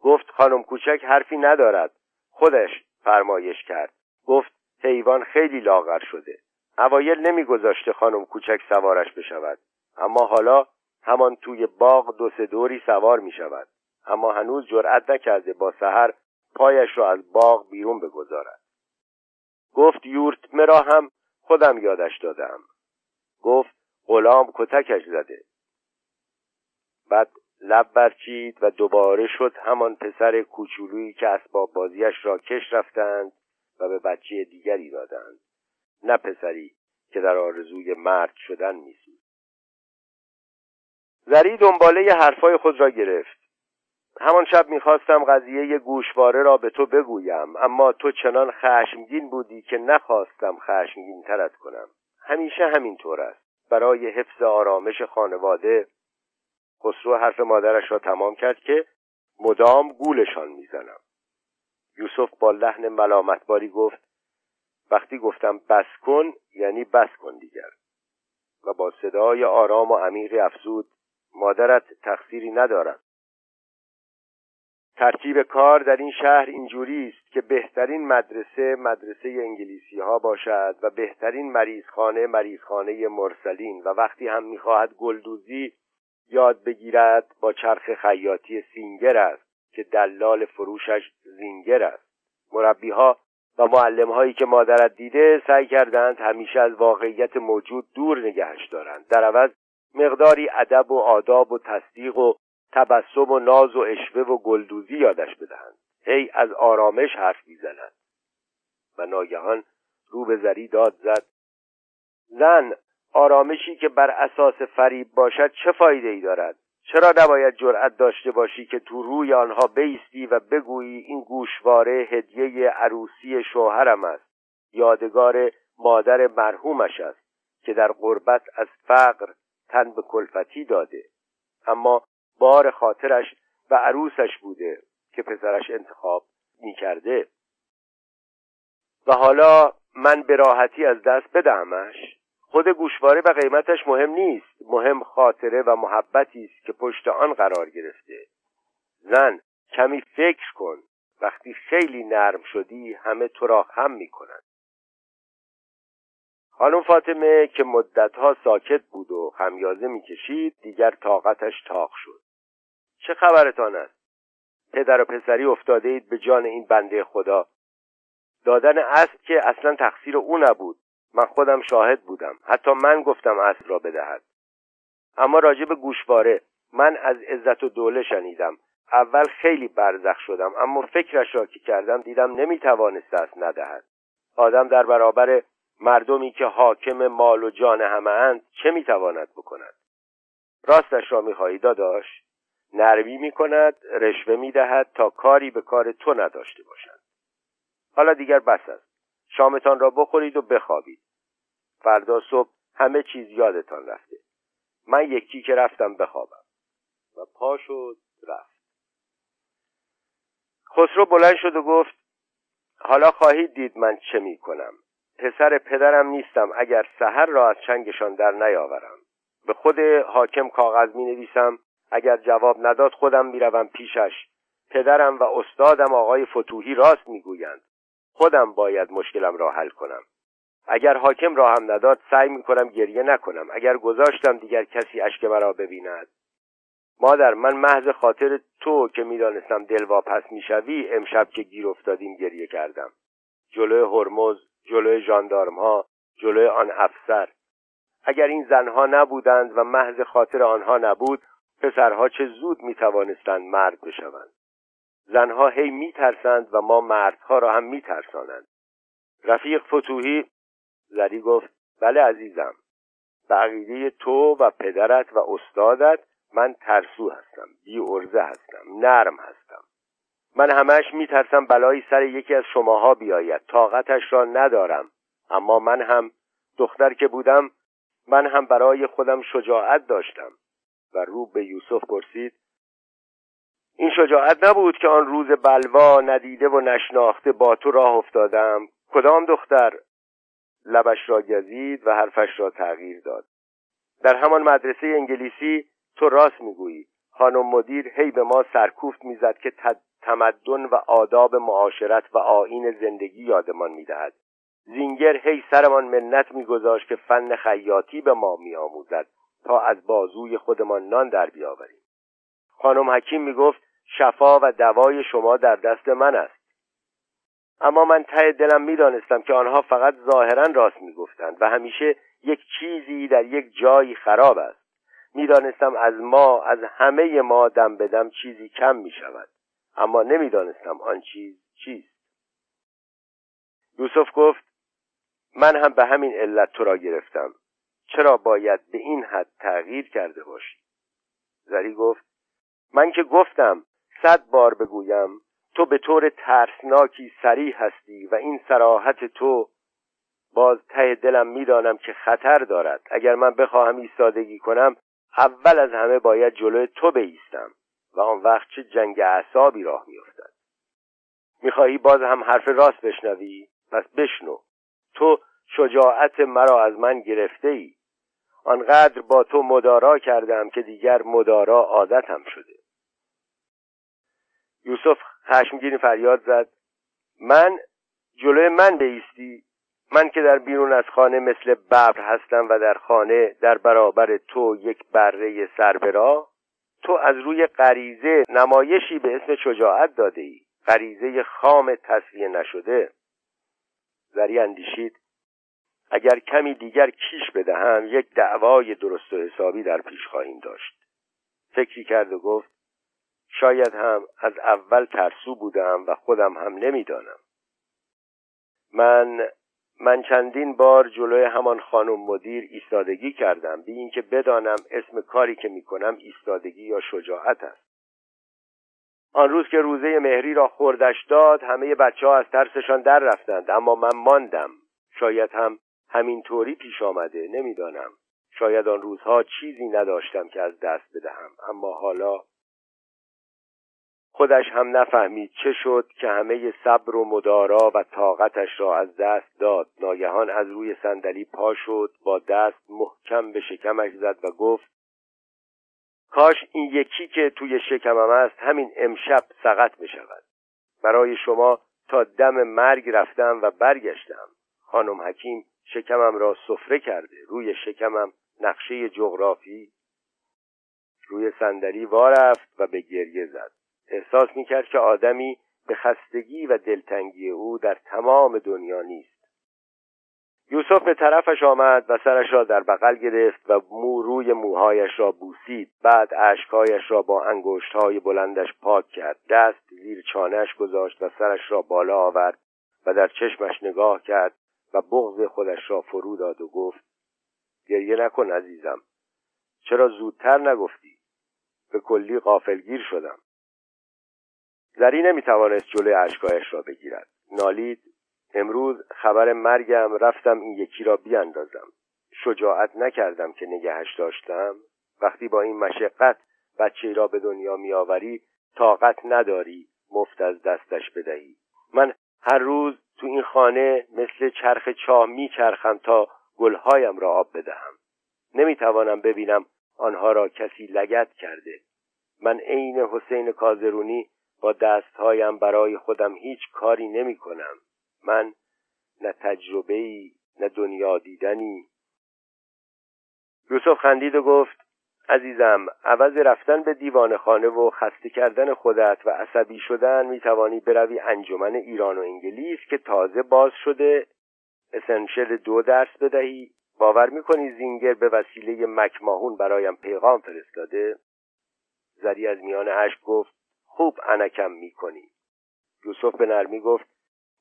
گفت خانم کوچک حرفی ندارد. خودش فرمایش کرد. گفت حیوان خیلی لاغر شده. اوایل نمیگذاشته خانم کوچک سوارش بشود. اما حالا همان توی باغ دو سه دوری سوار می شود اما هنوز جرأت نکرده با سحر پایش را از باغ بیرون بگذارد. گفت یورت مرا هم خودم یادش دادم. گفت غلام کتکش زده. بعد لب برچید و دوباره شد همان پسر کوچولویی که اسباب بازیش را کش رفتند و به بچه دیگری دادند. نه پسری که در آرزوی مرد شدن میسود زری دنباله حرفای خود را گرفت. همان شب می‌خواستم قضیه گوشواره را به تو بگویم اما تو چنان خشمگین بودی که نخواستم خشمگین ترت کنم. همیشه همینطور است. برای حفظ آرامش خانواده خسرو حرف مادرش را تمام کرد که مدام گولشان می‌زنم. یوسف با لحن ملامتباری گفت وقتی گفتم بس کن یعنی بس کن دیگر. و با صدای آرام و عمیقی افزود مادرت تقصیری ندارد ترتیب کار در این شهر اینجوری است که بهترین مدرسه مدرسه انگلیسی ها باشد و بهترین مریضخانه مریضخانه مرسلین و وقتی هم می‌خواهد گلدوزی یاد بگیرد با چرخ خیاطی سینگر است که دلال فروشش زینگر است. مربی ها و معلم هایی که مادرت دیده سعی کردند همیشه از واقعیت موجود دور نگهش دارند. در عوض مقداری ادب و آداب و تصدیق و تبسم و ناز و اشوه و گلدوزی یادش بدهند. هی از آرامش حرف می‌زند و ناگهان رو به زری داد زد. زن آرامشی که بر اساس فریب باشد چه فایده ای دارد؟ چرا نباید جرأت داشته باشی که تو روی آنها بیستی و بگویی این گوشواره هدیه عروسی شوهرم است؟ یادگار مادر مرحومش است که در غربت از فقر تن به کلفتی داده. اما بار خاطرش و عروسش بوده که پسرش انتخاب می‌کرده. و حالا من به راحتی از دست بدهمش. خود گوشواره و قیمتش مهم نیست. مهم خاطره و محبتی است که پشت آن قرار گرفته. زن کمی فکر کن. وقتی خیلی نرم شدی همه تو را خم می‌کنند خانم فاطمه که مدتها ساکت بود و خمیازه می‌کشید دیگر طاقتش تاق شد. چه خبرتان است؟ پدر و پسری افتاده اید به جان این بنده خدا. دادن اسب که اصلا تقصیر او نبود. من خودم شاهد بودم. حتی من گفتم اسب را بدهد. اما راجب گوشواره من از عزت و دوله شنیدم. اول خیلی برزخ شدم اما فکرش را که کردم دیدم نمی‌توانست است ندهد. آدم در برابر مردمی که حاکم مال و جان همه اند چه می‌تواند بکند؟ راستش را می‌خواهی داداش. نرمی می‌کند رشوه می‌دهد تا کاری به کار تو نداشته باشد حالا دیگر بس است. شامتان را بخورید و بخوابید. فردا صبح همه چیز یادتان رفته. من یکی که رفتم بخوابم. و پا شد رفت. خسرو بلند شد و گفت حالا خواهید دید من چه می کنم پسر پدرم نیستم. اگر سحر را از چنگشان در نیاورم. به خود حاکم کاغذ می نویسم اگر جواب نداد خودم می‌روم پیشش. پدرم و استادم آقای فتوحی راست می‌گویند. خودم باید مشکلم را حل کنم. اگر حاکم را هم نداد سعی می‌کنم گریه نکنم. اگر گذاشتم دیگر کسی اشک مرا ببیند. مادر من محض خاطر تو که می‌دانستم دل واپس می‌شوی امشب که گیر افتادیم گریه کردم. جلوی هرمز جلوی ژاندارم ها جلوی آن افسر. اگر این زنها نبودند و محض خاطر آنها نبود پسرها چه زود می توانستند مرد بشوند؟ زنها هی می ترسند و ما مردها را هم می ترسانند رفیق فتوهی زری گفت بله عزیزم به عقیده تو و پدرت و استادت من ترسو هستم بی ارزه هستم نرم هستم. من همش میترسم بلایی سر یکی از شماها بیاید. طاقتش را ندارم. اما من هم دختر که بودم من هم برای خودم شجاعت داشتم. و رو به یوسف پرسید این شجاعت نبود که آن روز بلوا ندیده و نشناخته با تو راه افتادم؟ کدام دختر؟ لبش را گزید و حرفش را تغییر داد. در همان مدرسه انگلیسی تو راست می‌گویی. خانم مدیر هی به ما سرکوفت می‌زد که تمدن و آداب معاشرت و آین زندگی یادمان می‌دهد. زینگر هی سرمان منت میگذاشت که فن خیاطی به ما میآموزد تا از بازوی خودمان نان در بیاوریم. خانم حکیم می‌گفت شفا و دوای شما در دست من است. اما من ته دلم می‌دانستم که آنها فقط ظاهرا راست می‌گفتند و همیشه یک چیزی در یک جایی خراب است. می‌دانستم از ما از همه ما دم بدم چیزی کم می شود اما نمی‌دانستم آن چیز چیست. یوسف گفت من هم به همین علت تو را گرفتم. چرا باید به این حد تغییر کرده باشی؟ زری گفت من که گفتم صد بار بگویم تو به طور ترسناکی سریح هستی و این سراحت تو باز ته دلم می‌دانم که خطر دارد. اگر من بخواهم ایستادگی کنم اول از همه باید جلوی تو بیستم. و آن وقت چه جنگ اعصابی راه میافتد. می‌خواهی باز هم حرف راست بشنوی؟ پس بشنو. تو شجاعت مرا از من گرفته ای آنقدر با تو مدارا کردم که دیگر مدارا عادتم شده. یوسف خشمگین فریاد زد. من؟ جلوی من بیستی من که در بیرون از خانه مثل ببر هستم و در خانه در برابر تو یک بره سربرا تو از روی غریزه نمایشی به اسم شجاعت داده ای غریزه خام تصویه نشده. زری اندیشید اگر کمی دیگر کیش بدهم یک دعوای درست و حسابی در پیش خواهیم داشت. فکری کرد و گفت شاید هم از اول ترسو بودم و خودم هم نمی‌دانم. من من چندین بار جلوی همان خانم مدیر ایستادگی کردم بی اینکه بدانم اسم کاری که می‌کنم ایستادگی یا شجاعت است. آن روز که روزه مهری را خوردش داد همه بچه ها از ترسشان در رفتند اما من ماندم. شاید هم همین طوری پیش آمده نمی‌دانم. شاید آن روزها چیزی نداشتم که از دست بدهم اما حالا خودش هم نفهمید چه شد که همه صبر و مدارا و طاقتش را از دست داد. ناگهان از روی صندلی پا شد با دست محکم به شکمش زد و گفت کاش این یکی که توی شکمم است همین امشب سقط بشود. برای شما تا دم مرگ رفتم و برگشتم. خانم حکیم شکمم را سفره کرده. روی شکمم نقشه جغرافی روی صندلی وارفت و به گریه زد. احساس می‌کرد که آدمی به خستگی و دلتنگی او در تمام دنیا نیست. یوسف به طرفش آمد و سرش را در بغل گرفت و مو روی موهایش را بوسید. بعد اشکهایش را با انگشتهای بلندش پاک کرد. دست زیر چانهش گذاشت و سرش را بالا آورد و در چشمش نگاه کرد و بغض خودش را فرو داد و گفت گریه نکن عزیزم. چرا زودتر نگفتی؟ به کلی غافلگیر شدم. زری نمی‌توانست جلوی اشکایش را بگیرد. نالید امروز خبر مرگم رفتم این یکی را بیاندازم. شجاعت نکردم که نگهش داشتم. وقتی با این مشقت بچه را به دنیا میآوری طاقت نداری مفت از دستش بدهی. من هر روز تو این خانه مثل چرخ چاه میچرخم تا گلهایم را آب بدهم. نمی‌توانم ببینم آنها را کسی لگت کرده. من عین حسین کازرونی با دستهایم برای خودم هیچ کاری نمی کنم من نه تجربه ای نه دنیا دیدنی. یوسف خندید و گفت عزیزم عوض رفتن به دیوان خانه و خسته کردن خودت و عصبی شدن می‌توانی بروی انجمن ایران و انگلیس که تازه باز شده اسنشل دو درس بدهی. باور می‌کنی زینگر به وسیله مکماهون برایم پیغام فرستاده؟ زری از میان اشک گفت خوب انکم می‌کنی. یوسف به نرمی گفت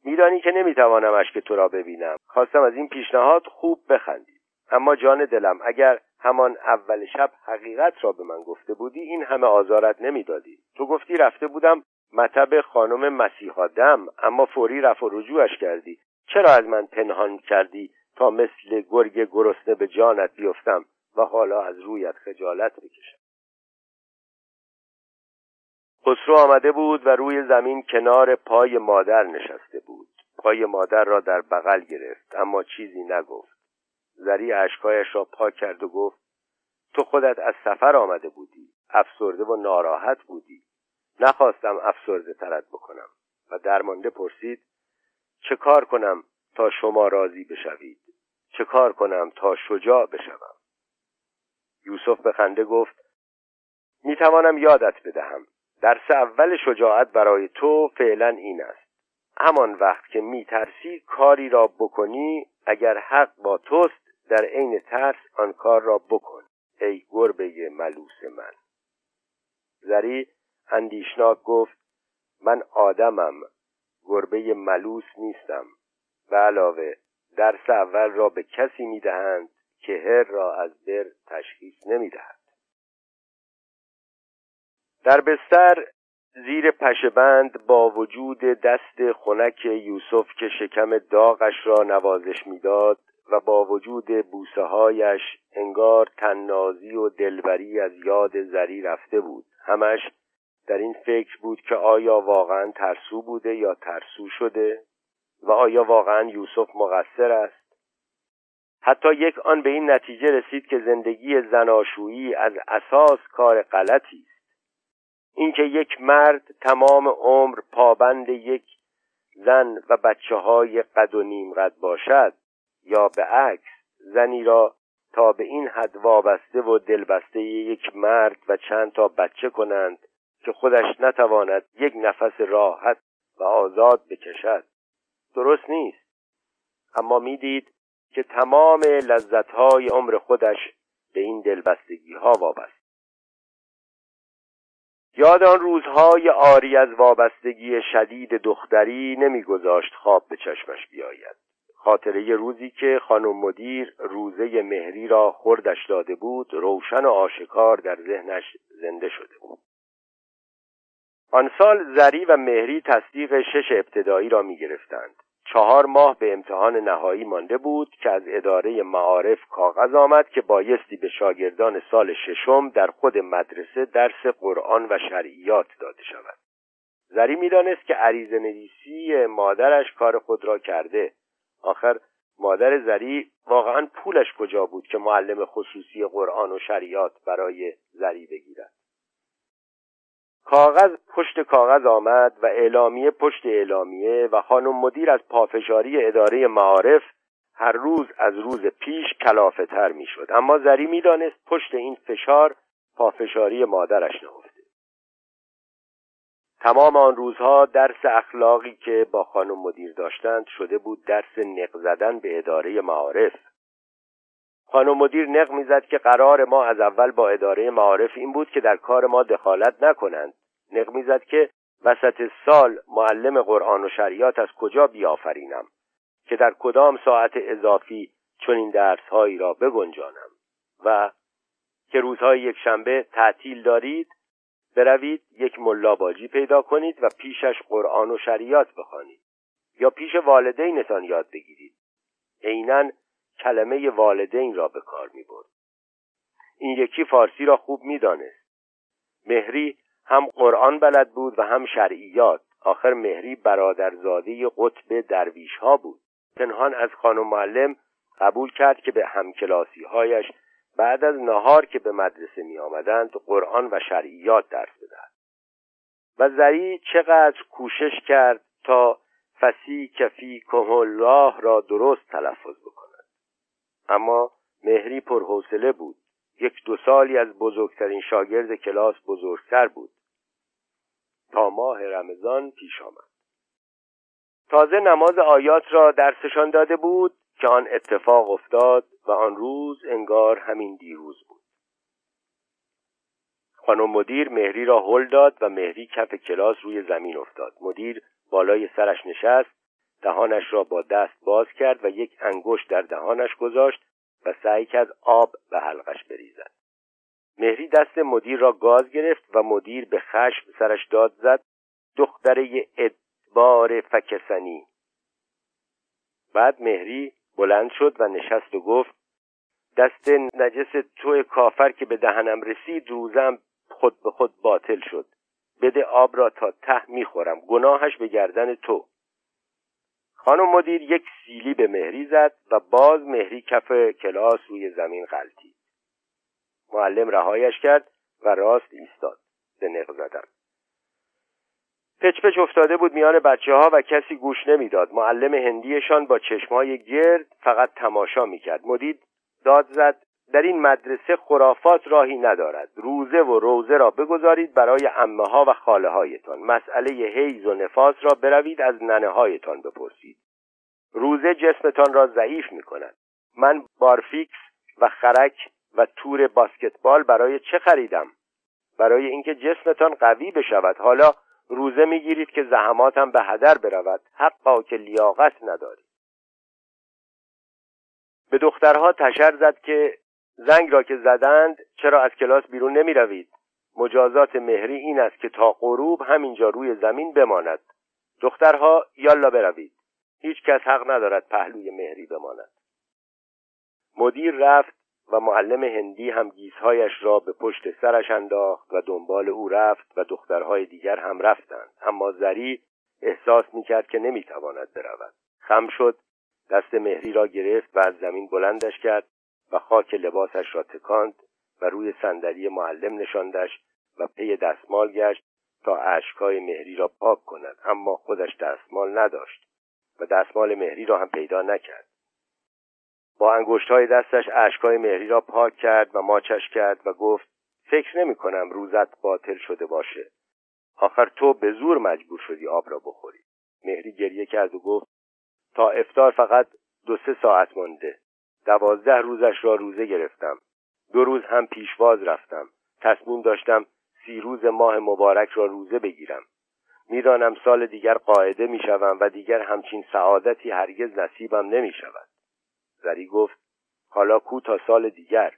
میدانی که نمی‌توانم اشک تو را ببینم. خواستم از این پیشنهاد خوب بخندی. اما جان دلم اگر همان اول شب حقیقت را به من گفته بودی این همه آزارت نمی‌دادی. تو گفتی رفته بودم مطب خانم مسیحا دم اما فوری رفع و رجوعش کردی. چرا از من پنهان کردی تا مثل گرگ گرسنه به جانت بیفتم و حالا از رویت خجالت بکشم؟ خسرو آمده بود و روی زمین کنار پای مادر نشسته بود. پای مادر را در بغل گرفت اما چیزی نگفت. زری اشکایش را پاک کرد و گفت تو خودت از سفر آمده بودی افسرده و ناراحت بودی. نخواستم افسرده ترت بکنم. و درمانده پرسید چه کار کنم تا شما راضی بشوید؟ چه کار کنم تا شجاع بشوم؟ یوسف به خنده گفت می‌توانم یادت بدهم. درس اول شجاعت برای تو فعلا این است. همان وقت که میترسی کاری را بکنی اگر حق با توست در عین ترس آن کار را بکن. ای گربه ملوس من. زری اندیشناک گفت من آدمم گربه ملوس نیستم. به علاوه درس اول را به کسی می‌دهند که هر را از بر تشخیص نمی‌دهد. در بستر زیر پشبند با وجود دست خنک یوسف که شکم داغش را نوازش می‌داد و با وجود بوسه هایش انگار تننازی و دلبری از یاد زری رفته بود. همش در این فکر بود که آیا واقعا ترسو بوده یا ترسو شده و آیا واقعا یوسف مقصر است؟ حتی یک آن به این نتیجه رسید که زندگی زناشویی از اساس کار غلطی اینکه یک مرد تمام عمر پابند یک زن و بچه های قد و نیم قد باشد یا به عکس زنی را تا به این حد وابسته و دلبسته یک مرد و چند تا بچه کنند که خودش نتواند یک نفس راحت و آزاد بکشد. درست نیست. اما می‌دید که تمام لذتهای عمر خودش به این دلبستگی ها وابست یاد آن روزهای آری از وابستگی شدید دختری نمیگذاشت خواب به چشمش بیاید. خاطره روزی که خانم مدیر روزه مهری را خوردش داده بود روشن و آشکار در ذهنش زنده شده بود. آن سال زری و مهری تصدیق شش ابتدایی را می گرفتند چهار ماه به امتحان نهایی مانده بود که از اداره معارف کاغذ آمد که بایستی به شاگردان سال ششم در خود مدرسه درس قرآن و شرعیات داده شود. زری می‌دانست که عریض نویسی مادرش کار خود را کرده. آخر مادر زری واقعا پولش کجا بود که معلم خصوصی قرآن و شریعت برای زری بگیرد؟ کاغذ پشت کاغذ آمد و اعلامیه پشت اعلامیه و خانم مدیر از پافشاری اداره معارف هر روز از روز پیش کلافه تر می شد اما زری می دانست پشت این فشار پافشاری مادرش نهفته. تمام آن روزها درس اخلاقی که با خانم مدیر داشتند شده بود درس نق زدن به اداره معارف. خانم مدیر نق می‌زد که قرار ما از اول با اداره معارف این بود که در کار ما دخالت نکنند. نق می‌زد که وسط سال معلم قرآن و شریعت از کجا بیافرینم؟ که در کدام ساعت اضافی چنین درسهایی را بگنجانم؟ و که روزهای یک شنبه تعطیل دارید بروید یک ملاباجی پیدا کنید و پیشش قرآن و شریعت بخوانید. یا پیش والدینتان یاد بگیرید. عینا کلمه والدین را به کار می برد. این یکی فارسی را خوب می‌دانست مهری هم قرآن بلد بود و هم شرعیات. آخر مهری برادرزاده قطب درویش ها بود. پنهان از خانم معلم قبول کرد که به همکلاسی هایش بعد از نهار که به مدرسه می آمدند قرآن و شرعیات درس بدهد. و زری چقدر کوشش کرد تا فسی کفی الله را درست تلفظ بکند. اما مهری پرحوصله بود. یک دو سالی از بزرگترین شاگرد کلاس بزرگتر بود. تا ماه رمضان پیش آمد. تازه نماز آیات را درسشان داده بود که آن اتفاق افتاد و آن روز انگار همین دیروز بود. خانم مدیر مهری را هل داد و مهری کف کلاس روی زمین افتاد. مدیر بالای سرش نشست دهانش را با دست باز کرد و یک انگشت در دهانش گذاشت و سعی کرد آب به حلقش بریزد. مهری دست مدیر را گاز گرفت و مدیر به خشم سرش داد زد. دختره ادبار فکسنی. بعد مهری بلند شد و نشست و گفت دست نجس تو کافر که به دهنم رسید روزم خود به خود باطل شد. بده آب را تا ته می‌خورم. گناهش به گردن تو. خانم مدیر یک سیلی به مهری زد و باز مهری کف کلاس روی زمین غلطید. معلم رهایش کرد و راست ایستاد. به نق زدن پچ پچ افتاده بود میان بچه ها و کسی گوش نمی‌داد. معلم هندیشان با چشمای گرد فقط تماشا می‌کرد. مدید داد زد در این مدرسه خرافات راهی ندارد. روزه و روزه را بگذارید برای امه ها و خاله هایتان مسئله حیز و نفاس را بروید از ننه هایتان بپرسید. روزه جسمتان را ضعیف می کند من بارفیکس و خرک و تور باسکتبال برای چه خریدم؟ برای اینکه جسمتان قوی بشود. حالا روزه می‌گیرید که زحماتم به هدر برود. حقا که لیاقت ندارید. به دخترها تشر زد که زنگ را که زدند چرا از کلاس بیرون نمی روید مجازات مهری این است که تا غروب همینجا روی زمین بماند. دخترها یالا بروید. هیچ کس حق ندارد پهلوی مهری بماند. مدیر رفت و معلم هندی هم گیزهایش را به پشت سرش انداخت و دنبال او رفت و دخترهای دیگر هم رفتند. اما زری احساس می‌کرد که نمی‌تواند برود. خم شد دست مهری را گرفت و از زمین بلندش کرد. و خاک لباسش را تکاند و روی صندلی معلم نشاندش و پی دستمال گشت تا اشکهای مهری را پاک کند. اما خودش دستمال نداشت و دستمال مهری را هم پیدا نکرد. با انگشتهای دستش اشکهای مهری را پاک کرد و ماچش کرد و گفت فکر نمی کنم روزت باطل شده باشه. آخر تو به زور مجبور شدی آب را بخوری. مهری گریه کرد و گفت تا افتار فقط دو سه ساعت مانده. دوازده روزش را روزه گرفتم. دو روز هم پیشواز رفتم. تصمیم داشتم سی روز ماه مبارک را روزه بگیرم. می‌دانم سال دیگر قاعده می‌شوم و دیگر همچین سعادتی هرگز نصیبم نمی شود زری گفت حالا کو تا سال دیگر؟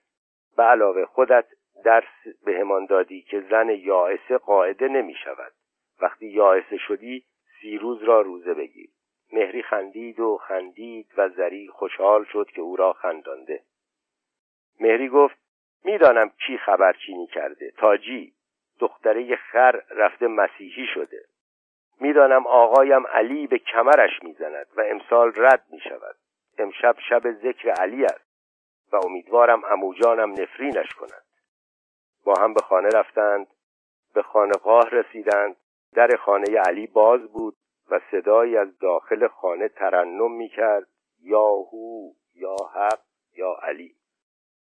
به علاوه خودت درس بهمان دادی که زن یائسه قاعده نمی شود وقتی یائسه شدی سی روز را روزه بگیر. مهری خندید و خندید و زری خوشحال شد که او را خندانده. مهری گفت می‌دانم کی خبرچینی کرده. تاجی دختره خر رفته مسیحی شده. می‌دانم آقایم علی به کمرش می‌زند و امسال رد می شود امشب شب ذکر علی است و امیدوارم اموجانم نفرینش کند. با هم به خانه رفتند به خانقاه رسیدند. در خانه علی باز بود و صدایی از داخل خانه ترنم می کرد یا هو یا حق یا علی.